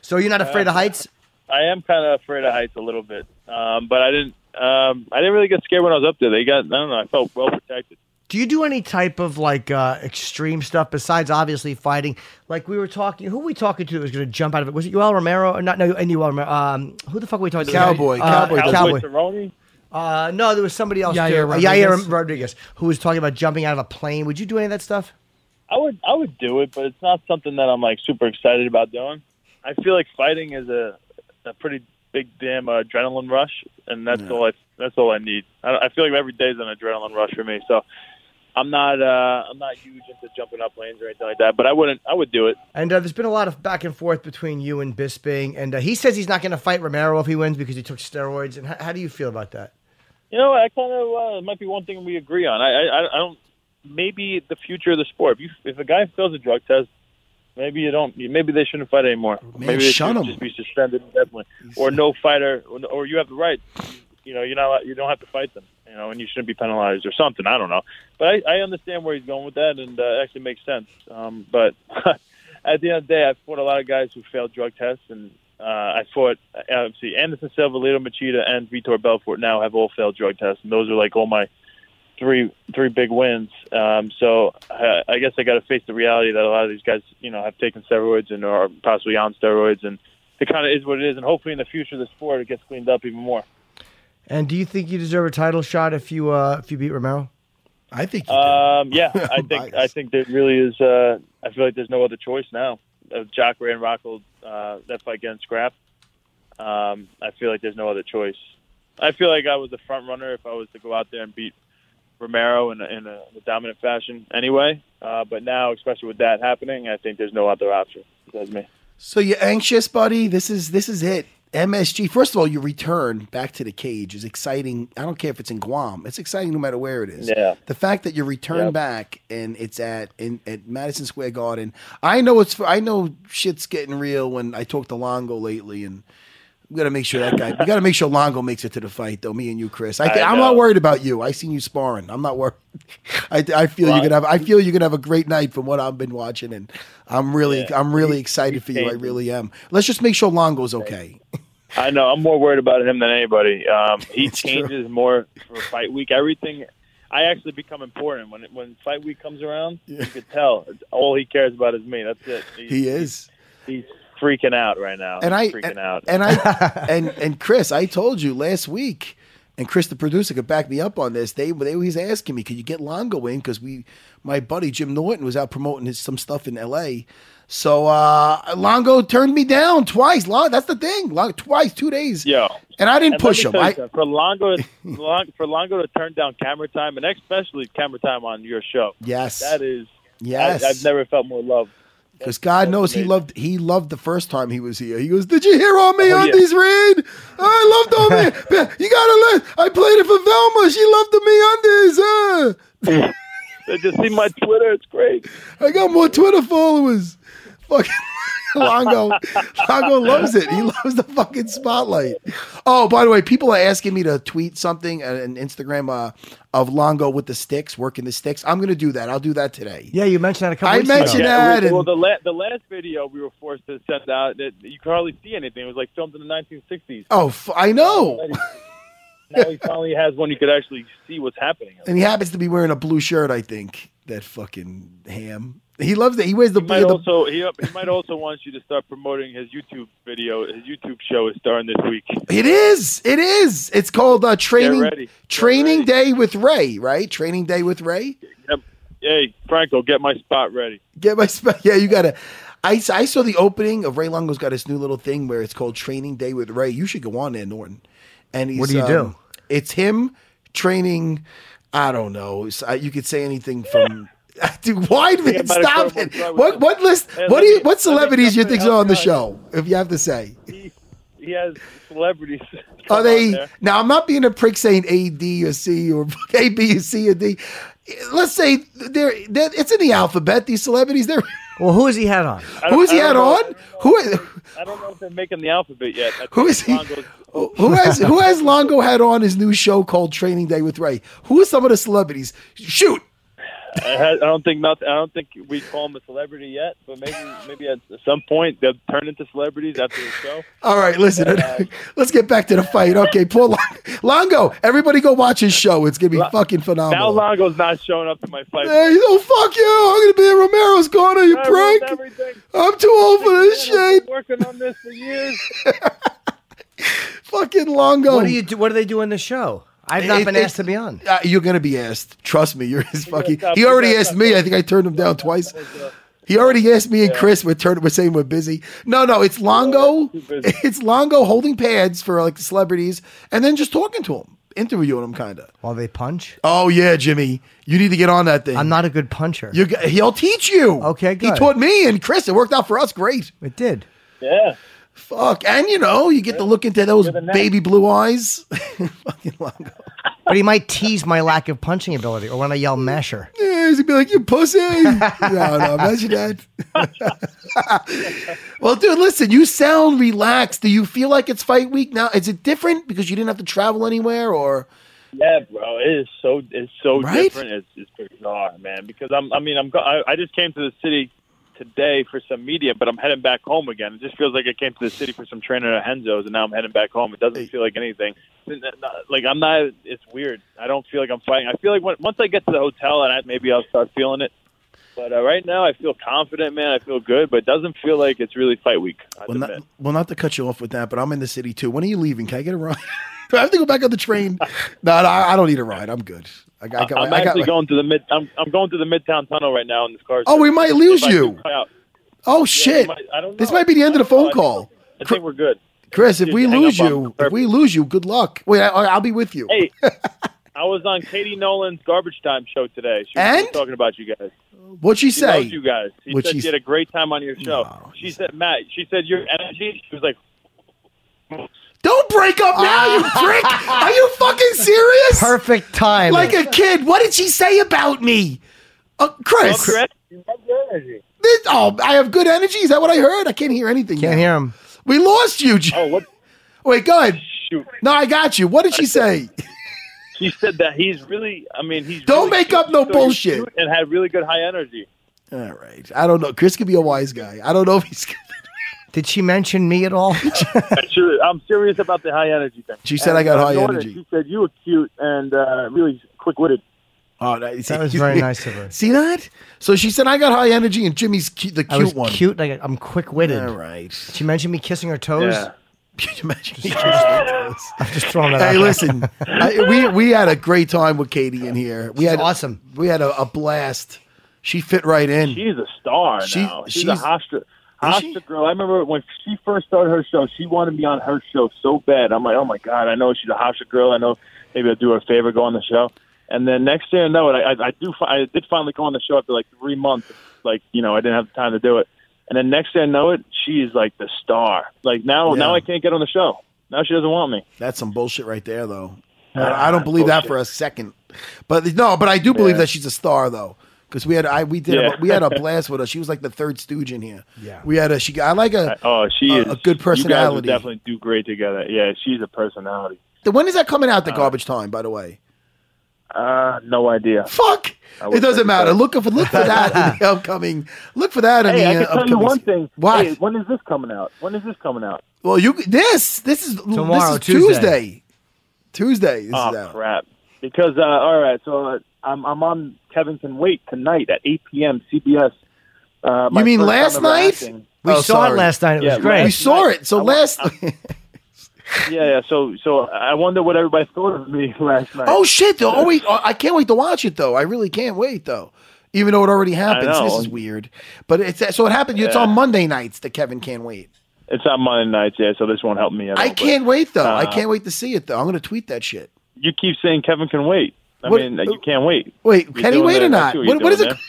So you're not afraid of heights? I am kind of afraid of heights a little bit, um, but I didn't. Um, I didn't really get scared when I was up there. They got. I don't know. I felt well protected. Do you do any type of like uh, extreme stuff besides obviously fighting? Like we were talking, who were we talking to that was going to jump out of it? Was it Yoel Romero or not? No, and Yoel Romero. Um, who the fuck were we talking to? Cowboy. Uh, Cowboy. Cowboy. Uh, no, there was somebody else. Yair too. Uh, Rodriguez. Yair Rodriguez, who was talking about jumping out of a plane. Would you do any of that stuff? I would I would do it, but it's not something that I'm like super excited about doing. I feel like fighting is a a pretty big damn uh, adrenaline rush, and that's all I that's all I need. I, I feel like every day is an adrenaline rush for me. So I'm not uh, I'm not huge into jumping up planes or anything like that, but I wouldn't I would do it. And uh, there's been a lot of back and forth between you and Bisping, and uh, he says he's not going to fight Romero if he wins because he took steroids. And h- how do you feel about that? You know, I kind of uh, might be one thing we agree on. I, I I don't maybe the future of the sport. If you, if a guy fails a drug test, maybe you don't. Maybe they shouldn't fight anymore. maybe they should just be suspended indefinitely, or no fighter, or, or you have the right. You know, you're not you don't have to fight them. You know, and you shouldn't be penalized or something. I don't know, but I, I understand where he's going with that, and uh, it actually makes sense. Um, but at the end of the day, I've fought a lot of guys who failed drug tests, and uh, I fought uh, obviously Anderson Silva, Lyoto Machida, and Vitor Belfort. Now have all failed drug tests, and those are like all my three three big wins. Um, so uh, I guess I got to face the reality that a lot of these guys, you know, have taken steroids and are possibly on steroids, and it kind of is what it is. And hopefully, in the future the sport, it gets cleaned up even more. And do you think you deserve a title shot if you uh, if you beat Romero? I think. You Um, yeah, I think Bias. I think there really is. Uh, I feel like there's no other choice now. Uh, Jacare and Rockhold, uh, that fight getting scrapped. Um, I feel like there's no other choice. I feel like I was the front runner if I was to go out there and beat Romero in a, in a, in a dominant fashion anyway. Uh, but now, especially with that happening, I think there's no other option. That's me. So you're anxious, buddy? This is this is it. MSG. First of all, your return back to the cage is exciting. I don't care if it's in Guam. It's exciting no matter where it is. Yeah. The fact that you return Yep. back and it's at in at Madison Square Garden. I know it's I know shit's getting real when I talk to Longo lately and we got to make sure that guy. We got to make sure Longo makes it to the fight, though. Me and you, Chris. I, I I'm not worried about you. I seen you sparring. I'm not worried. I, I feel Well, you're gonna have. I feel you're gonna have a great night from what I've been watching, and I'm really, Yeah. I'm really excited he's for you. I really am. Let's just make sure Longo's okay. I know. I'm more worried about him than anybody. Um, he That's true. changes more for fight week. Everything. I actually become important when when fight week comes around. You could tell all he cares about is me. That's it. He's, He is. He's freaking out right now. and I He's freaking and, out. and I and and Chris, I told you last week, and Chris, the producer, could back me up on this. They they was asking me, could you get Longo in? Because we, my buddy Jim Norton was out promoting his some stuff in L.A. So uh Longo turned me down twice. Long, that's the thing. Long, twice, two days. Yeah. And I didn't And push him. I, for Longo, Lon- for Longo to turn down camera time, and especially camera time on your show. Yes. that is. Yes. I, I've never felt more love. Because God knows he loved he loved the first time he was here. He goes, "Did you hear on me Oh, on yeah. these Reed? I loved on me. You gotta let. I played it for Velma. She loved the me on these. Uh. They just see my Twitter. It's great. I got more Twitter followers. Fucking Longo, Longo loves it. He loves the fucking spotlight. Oh, by the way, people are asking me to tweet something uh, an Instagram uh, of Longo with the sticks, working the sticks. I'm gonna do that. I'll do that today. Yeah, you mentioned that a couple of times. I weeks mentioned ago. that. well, the la- the last video we were forced to send out, that you could hardly see anything. It was like filmed in the 1960s. oh, f- I know. Now he finally has one you could actually see what's happening. And he happens to be wearing a blue shirt. I think that fucking ham. He loves it. He wears the. He might the- also he, he might also want you to start promoting his YouTube video. His YouTube show is starting this week. It is. It is. It's called uh, training. Training day with Ray. Right. Training day with Ray. Yep. Hey, Franco, get my spot ready. Get my spot. Yeah, you gotta. I, I saw the opening of Ray Longo's got this new little thing where it's called Training Day with Ray. You should go on there, Norton. And he's, What do you um, do? It's him training. I don't know. Uh, You could say anything from. Dude, Weidman, Yeah, but stop it! What what list? Hey, What do you? What let me celebrities you jump think are on the show? If you have to say, He, he has celebrities. are they? Now I'm not being a prick saying A, D, or C, or A, B, or C, or D. Let's say they're, they're it's in the alphabet. These celebrities, they're Well, who has he had on? I don't- who's he I had don't know- on? Who I don't know if they're making the alphabet yet. Who is he? Who has who has Longo had on his new show called Training Day with Ray? Who are some of the celebrities? Shoot. I, I don't think nothing. I don't think we call him a celebrity yet, but maybe maybe at some point they'll turn into celebrities after the show. All right, listen. Uh, let's get back to the fight. Okay, Paul Long- Longo. Everybody go watch his show. It's gonna be fucking phenomenal. Now. Longo's not showing up to my fight. Hey, oh fuck you! I'm gonna be in Romero's corner, you I ruined prick. everything. I'm too old for this Man, I've shit. been Working on this for years. Fucking Longo. What do you do? What do they do in the show? I've not It- been it- asked to be on. Uh, you're gonna be asked. Trust me. You're his fucking. He already asked me. I think I turned him down twice. He already asked me and Chris. We're turning. We're saying we're busy. No, no. It's Longo. It's Longo holding pads for like the celebrities, and then just talking to them, interviewing them, kind of. While they punch? Oh yeah, Jimmy. You need to get on that thing. I'm not a good puncher. You. g- He'll teach you. Okay, good. He taught me and Chris. It worked out for us great. It did. Yeah. Fuck. And you know, you get to look into those baby blue eyes. fucking Longo. But he might tease my lack of punching ability or when I yell masher. Yeah, he's gonna be like, you pussy. no, no, imagine that. well, dude, listen, you sound relaxed. Do you feel like it's fight week now? Is it different because you didn't have to travel anywhere or Yeah, bro, it is so it's so Right? different. It's, it's bizarre, man. Because I'm, I mean, I'm, I, I just came to the city today for some media, but I'm heading back home again. It just feels like I came to the city for some training at Henzo's, and now I'm heading back home. It doesn't feel like anything. Like I'm not. It's weird. I don't feel like I'm fighting. I feel like when, once I get to the hotel, and I, maybe I'll start feeling it. But uh, right now, I feel confident, man. I feel good, but it doesn't feel like it's really fight week. Well not, well, not to cut you off with that, but I'm in the city too. When are you leaving? Can I get a ride? Do I have to go back on the train? no, no, I don't need a ride. I'm good. I got, I got, got actually my- going to the mid. I'm, I'm going to the Midtown Tunnel right now in this car. Oh, we might lose you. Oh shit! might- I don't This might be the end of the phone. I call. I think we're good. Chris, if we lose you, if we lose you, good luck. Wait, I, I'll be with you. Hey, I was on Katie Nolan's Garbage Time show today. She was And? talking about you guys. What'd she She say? you guys. She What'd said she she had a great time on your show. No, she said, Matt, she said your energy. She was like, break up now, you prick! Are you fucking serious? Perfect time. Like a kid. What did she say about me? Uh, Chris. love your, en- love your energy. this- oh, I have good energy. Is that what I heard? I can't hear anything. Can't now. hear him. We lost you. J- Oh, what? Wait, go ahead. Shoot. No, I got you. What did she say? She said that he's really, I mean, he's Don't really make cute. up no So bullshit. And had really good high energy. All right. I don't know. Chris could be a wise guy. I don't know if he's. Did she mention me at all? I'm sure- I'm serious about the high energy thing. She said I got high Norton, energy. She said you were cute and uh, really quick witted. Oh, that, That was very nice of her. See that? So she said I got high energy, and Jimmy's cu- the I was cute one. cute. Like I'm quick witted. All right. She mentioned me kissing her toes. Yeah. Can you imagine? me kissing her toes? I'm just throwing that hey, there. listen, I, we we had a great time with Katie in here. We She's had awesome. We had a, a blast. She fit right in. She's a star She- now. She's, she's- a Hofstra, Is she? Girl. I remember when she first started her show, she wanted me on her show so bad. I'm like, oh my god, I know she's a Hofstra girl. I know maybe I'll do her a favor, go on the show. And then next thing I know it, I, I, I do. I did finally go on the show after like three months. Like you know, I didn't have the time to do it. And then next thing I know it, she's like the star. Like now, Yeah. now I can't get on the show. Now she doesn't want me. That's some bullshit right there, though. I, I don't believe that for a second. But no, but I do believe Yeah. that she's a star though. Because we had I we did Yeah. a, we had a blast with her. She was like the third stooge in here. Yeah. we had a she. I like a. Oh, she a, is a good You personality. guys would definitely do great together. Yeah, she's a personality. when is that coming out? The garbage time, by the way. Uh, no idea. Fuck. It doesn't matter. tell. Look for look for that in the upcoming. Look for that in Hey, the I uh, can tell you one thing. What? Hey, when is this coming out? When is this coming out? Well, you this this is Tomorrow, this is Tuesday. Tuesday. Tuesday. This oh is out. crap! Because uh, all right, so uh, I'm I'm on Kevin Can Wait tonight at 8 p.m. CBS. Uh, You mean last night? acting. We Oh, saw it last night. It Yeah, was great. We saw it. So I wa- last. Yeah, yeah. So so I wonder what everybody thought of me last night. oh shit! Though. Oh wait, oh, I can't wait to watch it though. I really can't wait though. Even though it already happened, know. this is weird. But it's so it happened. It's Yeah. on Monday nights that Kevin can't wait. It's on Monday nights, yeah. So this won't help me at all. I can't wait though. I uh, can't wait to see it though. I'm gonna tweet that shit. You keep saying Kevin can wait. I What- mean, you can't wait. Wait, You're can he wait or that. I not? What, what is it?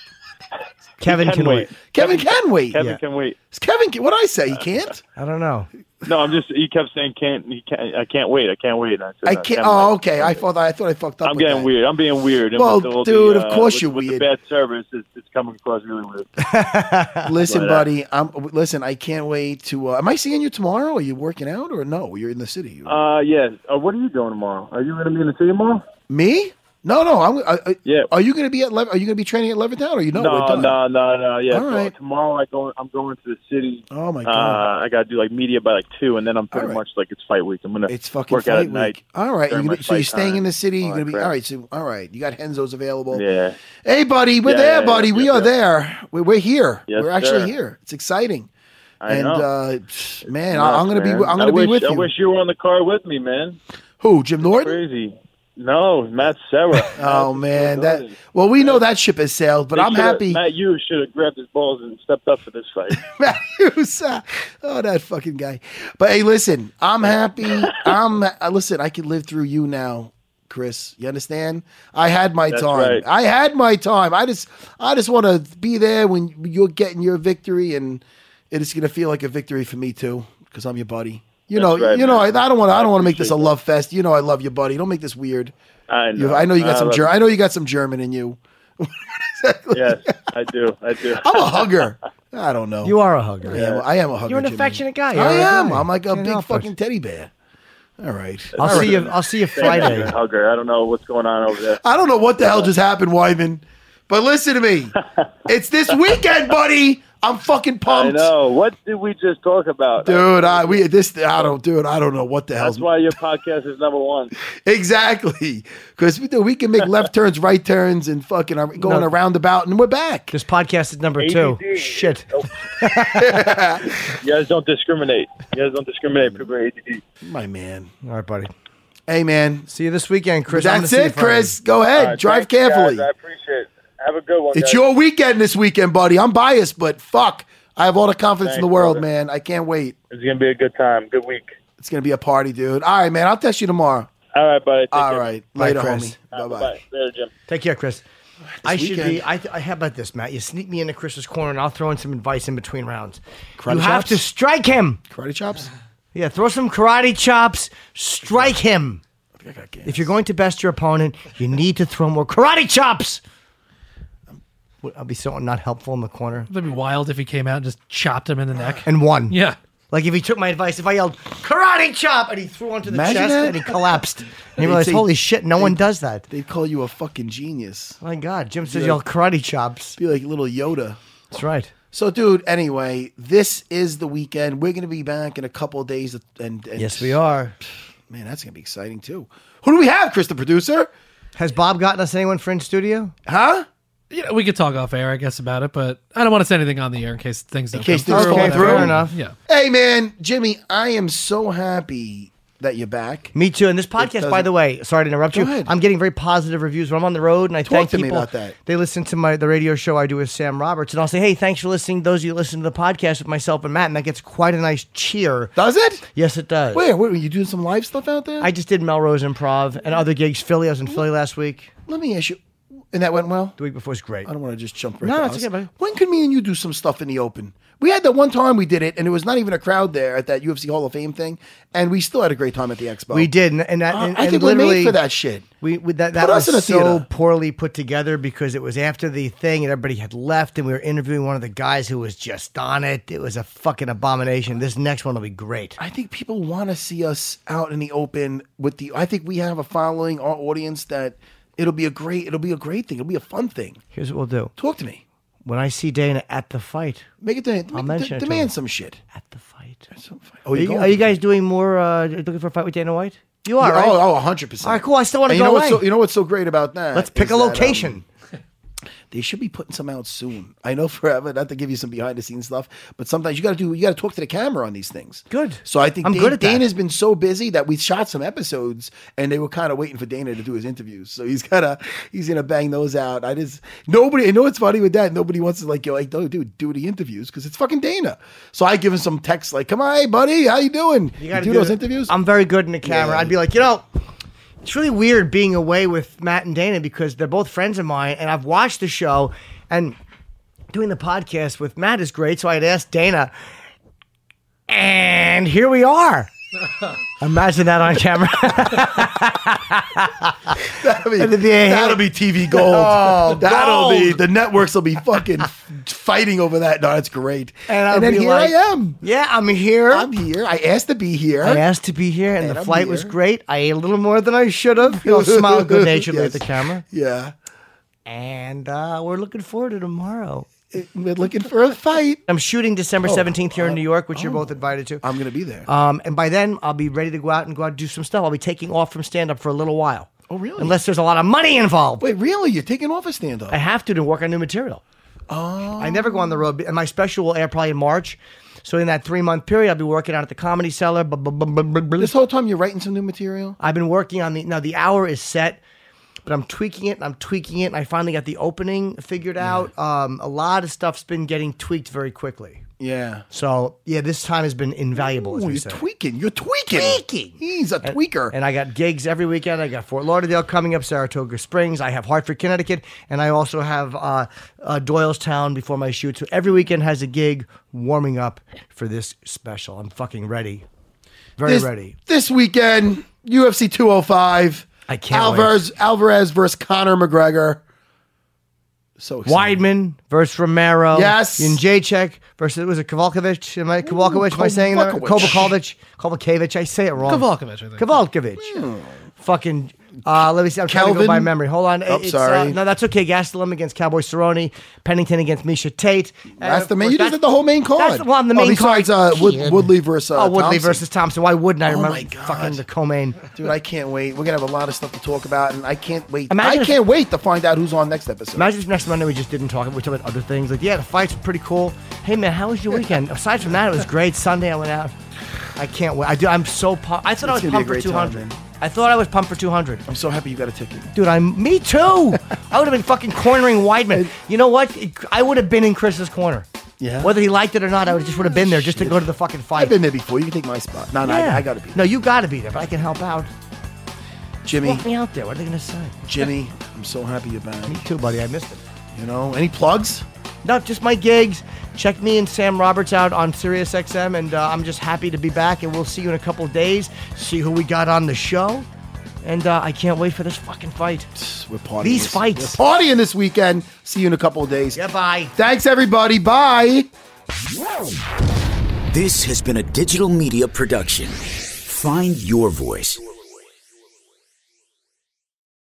Kevin Can can wait. wait. Kevin can wait. Kevin Yeah. can wait. Kevin, can, what I say? He can't. I don't know. No, I'm just. He kept saying can't. He can't. I can't wait. I can't wait. I, said, I can't. can Oh, wait." okay. I thought I thought I fucked up. I'm with getting that. weird. I'm being weird. And Well, dude, the, of uh, course with, you're with weird. the bad service, it's, it's coming across really weird. Listen, But, uh, buddy. I'm listen. I can't wait to. Uh, am I seeing you tomorrow? Are you working out or no? You're in the city. Uh, yeah. Uh, what are you doing tomorrow? Are you going to be in the city tomorrow? Me? No, no. I'm. I, I, Yeah. Are you going to be at? Are you going to be training at Levittown? Or you know? no, no, no, no. Yeah. All so right. tomorrow I go. I'm going to the city. Oh my god. Uh, god. I got to do like media by like two, and then I'm pretty right. much like it's fight week. I'm gonna it's fucking work out at night. All right. You're gonna, so you're staying in the city. You're gonna be crap. all right. So all right. You got Henzo's available. Yeah. Hey, buddy. We're Yeah, there, yeah, buddy. yeah, we are there. We're, we're here. Yes, we're actually sir. here. It's exciting. I and know. uh, man, Nuts, I, am gonna be. I'm gonna be with you. I wish you were on the car with me, man. Who? Jim Norton? Crazy. No, Matt Serra. Oh man, that. Well, we know that ship has sailed, but They I'm happy. Matt Hughes should have grabbed his balls and stepped up for this fight. Matt Hughes, uh, oh, that fucking guy. But hey, listen, I'm happy. I'm uh, listen. I can live through you now, Chris. You understand? I had my That's time. right. I had my time. I just, I just want to be there when you're getting your victory, and it's gonna feel like a victory for me too, because I'm your buddy. You know, right, you know. I. I don't want. I I don't want to make this a appreciate love fest. You know, I love you, buddy. Don't make this weird. I You, know. I know you got some. love Ger- I know you got some German in you. Yes, I do. I do. I'm a hugger. I don't know. You are a hugger. I am, I am a hugger. You're an Jimmy. affectionate guy. I You're a am. guy. I'm like a Can't big fucking teddy bear. All right. I'll All see right. you. I'll see you, Friday. Hugger. I don't know what's going on over there. I don't know what the hell just happened, Weidman. But listen to me. it's this weekend, buddy. I'm fucking pumped. I pumped. know. What did we just talk about? Dude, I we this I don't dude, I don't know what the hell. That's why your podcast is number one. Exactly. Because we, we can make left turns, right turns, and fucking are going No. a roundabout, and we're back. This podcast is number two. ADD. Shit. You guys don't discriminate. You guys don't discriminate. People are ADD. My man. All right, buddy. Hey, man. See you this weekend, Chris. That's it, Chris. Go ahead. All right, Drive thank you, guys. carefully. I appreciate it. Have a good one. It's guys. your weekend this weekend, buddy. I'm biased, but fuck. I have all the confidence in the world, brother. man. I can't wait. It's gonna be a good time. Good week. It's gonna be a party, dude. All right, man. I'll text you tomorrow. All right, buddy. Take All care. right. Bye, Later, Chris. homie. All Bye bye. bye. Later, Jim. Take care, Chris. I should be. I, I, how about this, Matt? You sneak me into Chris's corner, and I'll throw in some advice in between rounds. Karate you have to strike him. Karate chops? Yeah, throw some karate chops. Strike him. I got. If you're going to best your opponent, you need to throw more karate chops. Would- I'll be so not helpful in the corner. That'd be wild if he came out and just chopped him in the neck. And won. Yeah. Like if he took my advice, if I yelled karate chop and he threw onto the Imagine chest that. and he collapsed, and he They'd realized, say- holy shit, no one does that. They'd call you a fucking genius. My God, Jim says like- yell karate chops. Be like little Yoda. That's right. So, dude. Anyway, this is the weekend. We're gonna be back in a couple of days, and, and Yes, we are. Man, that's gonna be exciting too. Who do we have, Chris, the producer? Has Bob gotten us anyone for in studio? Huh? You know, we could talk off air, I guess, about it, but I don't want to say anything on the air in case things don't case come things through. fall through. fair enough. Yeah. Hey, man, Jimmy, I am so happy that you're back. Me too. And this podcast, by doesn't- the way, sorry to interrupt Go you. ahead. I'm getting very positive reviews when I'm on the road, and I Talk thank to me people. about that. They listen to my the radio show I do with Sam Roberts, and I'll say, "Hey, thanks for listening." Those of you that listen to the podcast with myself and Matt, and that gets quite a nice cheer. Does it? Yes, it does. Where? Where? Were you doing some live stuff out there? I just did Melrose Improv and other gigs. Philly, I was in Philly last week. Let me ask you. And that went well. The week before was great. I don't want to just jump right. No, to it's okay, buddy. When can me and you do some stuff in the open? We had that one time we did it, and there was not even a crowd there at that UFC Hall of Fame thing, and we still had a great time at the expo. We did, and, and that Uh, and, I and think we're literally made for that shit. We, we that, that Put us was in a so theater. poorly put together because it was after the thing and everybody had left, and we were interviewing one of the guys who was just on it. It was a fucking abomination. This next one will be great. I think people want to see us out in the open with the. I think we have a following, our audience that it'll be a great. It'll be a great thing. It'll be a fun thing. Here's what we'll do. Talk to me. When I see Dana at the fight, Make it. De- I'll mention de- it to demand him. some shit. at the fight. Oh, Are you, are you guys doing more? Uh, looking for a fight with Dana White? You are, Yeah, right? Oh, oh, hundred percent. All right, cool. I still And you go know what's away. So, you know what's so great about that? Let's pick a that, um, location. They should be putting some out soon. I know forever, not to give you some behind the scenes stuff, but sometimes you got to do. You got to talk to the camera on these things. Good. So I think I'm good at that. Dana's been so busy that we shot some episodes, and they were kind of waiting for Dana to do his interviews. So he's gotta he's gonna bang those out. I just nobody. I know what's funny with that. Nobody wants to like yo, like no, dude, do the interviews because it's fucking Dana. So I give him some texts like, "Come on, hey, buddy, how you doing? You, gotta do, do those it. interviews." I'm very good in the camera. Yeah. I'd be like, you know, it's really weird being away with Matt and Dana because they're both friends of mine, and I've watched the show and doing the podcast with Matt is great. So I'd asked Dana, and here we are. Imagine that on camera. That'll be, that'll be TV gold. Oh, that'll be the networks will be fucking fighting over that. No, that's great. And I'll then here like- I am. yeah, I'm here. I'm here. I asked to be here. I asked to be here, and, And the I'm flight was great. I ate a little more than I should have. You know, smile good naturedly Yes. at the camera. Yeah. And uh, we're looking forward to tomorrow. We're looking for a fight. I'm shooting December Oh, 17th here in uh, New York, which you're oh. both invited to. I'm going to be there. Um, and by then, I'll be ready to go out and go out and do some stuff. I'll be taking off from stand up for a little while. Oh, really? Unless there's a lot of money involved. Wait, really? You're taking off a stand up? I have to to work on new material. Oh. I never go on the road, and my special will air probably in March. So in that three month period, I'll be working out at the Comedy Cellar. bu- bu- bu- bu- bu- bu- This whole time you're writing some new material? I've been working on the now. The hour is set, but I'm tweaking it. and I'm tweaking it, and I finally got the opening figured out. Um, a lot of stuff's been getting tweaked very quickly. Yeah. So yeah, this time has been invaluable. Ooh, you're say. tweaking. You're tweaking. Tweaking. He's a tweaker. And I got gigs every weekend. I got Fort Lauderdale coming up, Saratoga Springs. I have Hartford, Connecticut, and I also have uh, uh, Doylestown before my shoot. So every weekend has a gig warming up for this special. I'm fucking ready, very this, ready. This weekend, UFC 205. I can't Alvarez, Alvarez versus Conor McGregor. So excited. Weidman versus Romero. Yes. Jacek versus was it Kovalkovich? Am I Kovalkovich? Am I saying that? Kovakovich. Kovakovich. I say it wrong. Kovalkovich, I think. Kovalkovich. Hmm. Fucking. Uh, let me see. I'm trying to go by memory. Hold on. Oh, It's, sorry. Uh, no, that's okay. Gastelum against Cowboy Cerrone. Pennington against Miesha Tate. And That's the main. You just that's- did the whole main card. That's well, on the Oh, main besides, card. uh, Wood, Kid. Woodley versus uh, oh, Woodley Thompson. versus Thompson. Why wouldn't I Oh remember my God. fucking the co-main? Dude, I can't wait. We're gonna have a lot of stuff to talk about, and I can't wait. Imagine I if- can't wait to find out who's on next episode. Imagine if next Monday we just didn't talk. We talked about other things. Like, yeah, the fights were pretty cool. Hey, man, how was your weekend? Aside from that, it was great. Sunday, I went out. I can't wait. I do. I'm so pumped. I thought I was gonna be a pumped for great time, 200. I thought I was pumped for 200. I'm so happy you got a ticket. Dude, I'm me too. I would have been fucking cornering Weidman. You know what? I would have been in Chris's corner. Yeah? Whether he liked it or not, I would just would have been there just to go to the fucking fight. I've been there before. You can take my spot. No, no, Yeah. I, I gotta be. There. No, you got to be there, but I can help out. Jimmy, Walk me out there. What are they gonna say? Jimmy, I'm so happy you're back. Me too, buddy. I missed it. You know, any plugs? No, just my gigs. Check me and Sam Roberts out on SiriusXM, and uh, I'm just happy to be back. And we'll see you in a couple of days. See who we got on the show, and uh, I can't wait for this fucking fight. We're partying. These this, fights. We're partying this weekend. See you in a couple of days. Yeah, bye. Thanks, everybody. Bye. This has been a digital media production. Find your voice.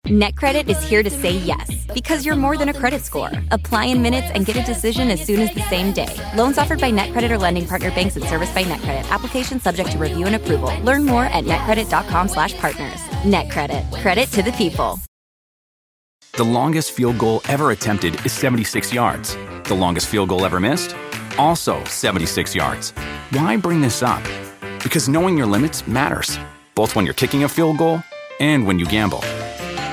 NetCredit is here to say yes because you're more than a credit score. Apply in minutes and get a decision as soon as the same day. Loans offered by NetCredit or lending partner banks and serviced by NetCredit. Application subject to review and approval. Learn more at netcredit.com/partners. NetCredit. Credit to the people. The longest field goal ever attempted is 76 yards. The longest field goal ever missed? Also 76 yards. Why bring this up? Because knowing your limits matters, both when you're kicking a field goal and when you gamble.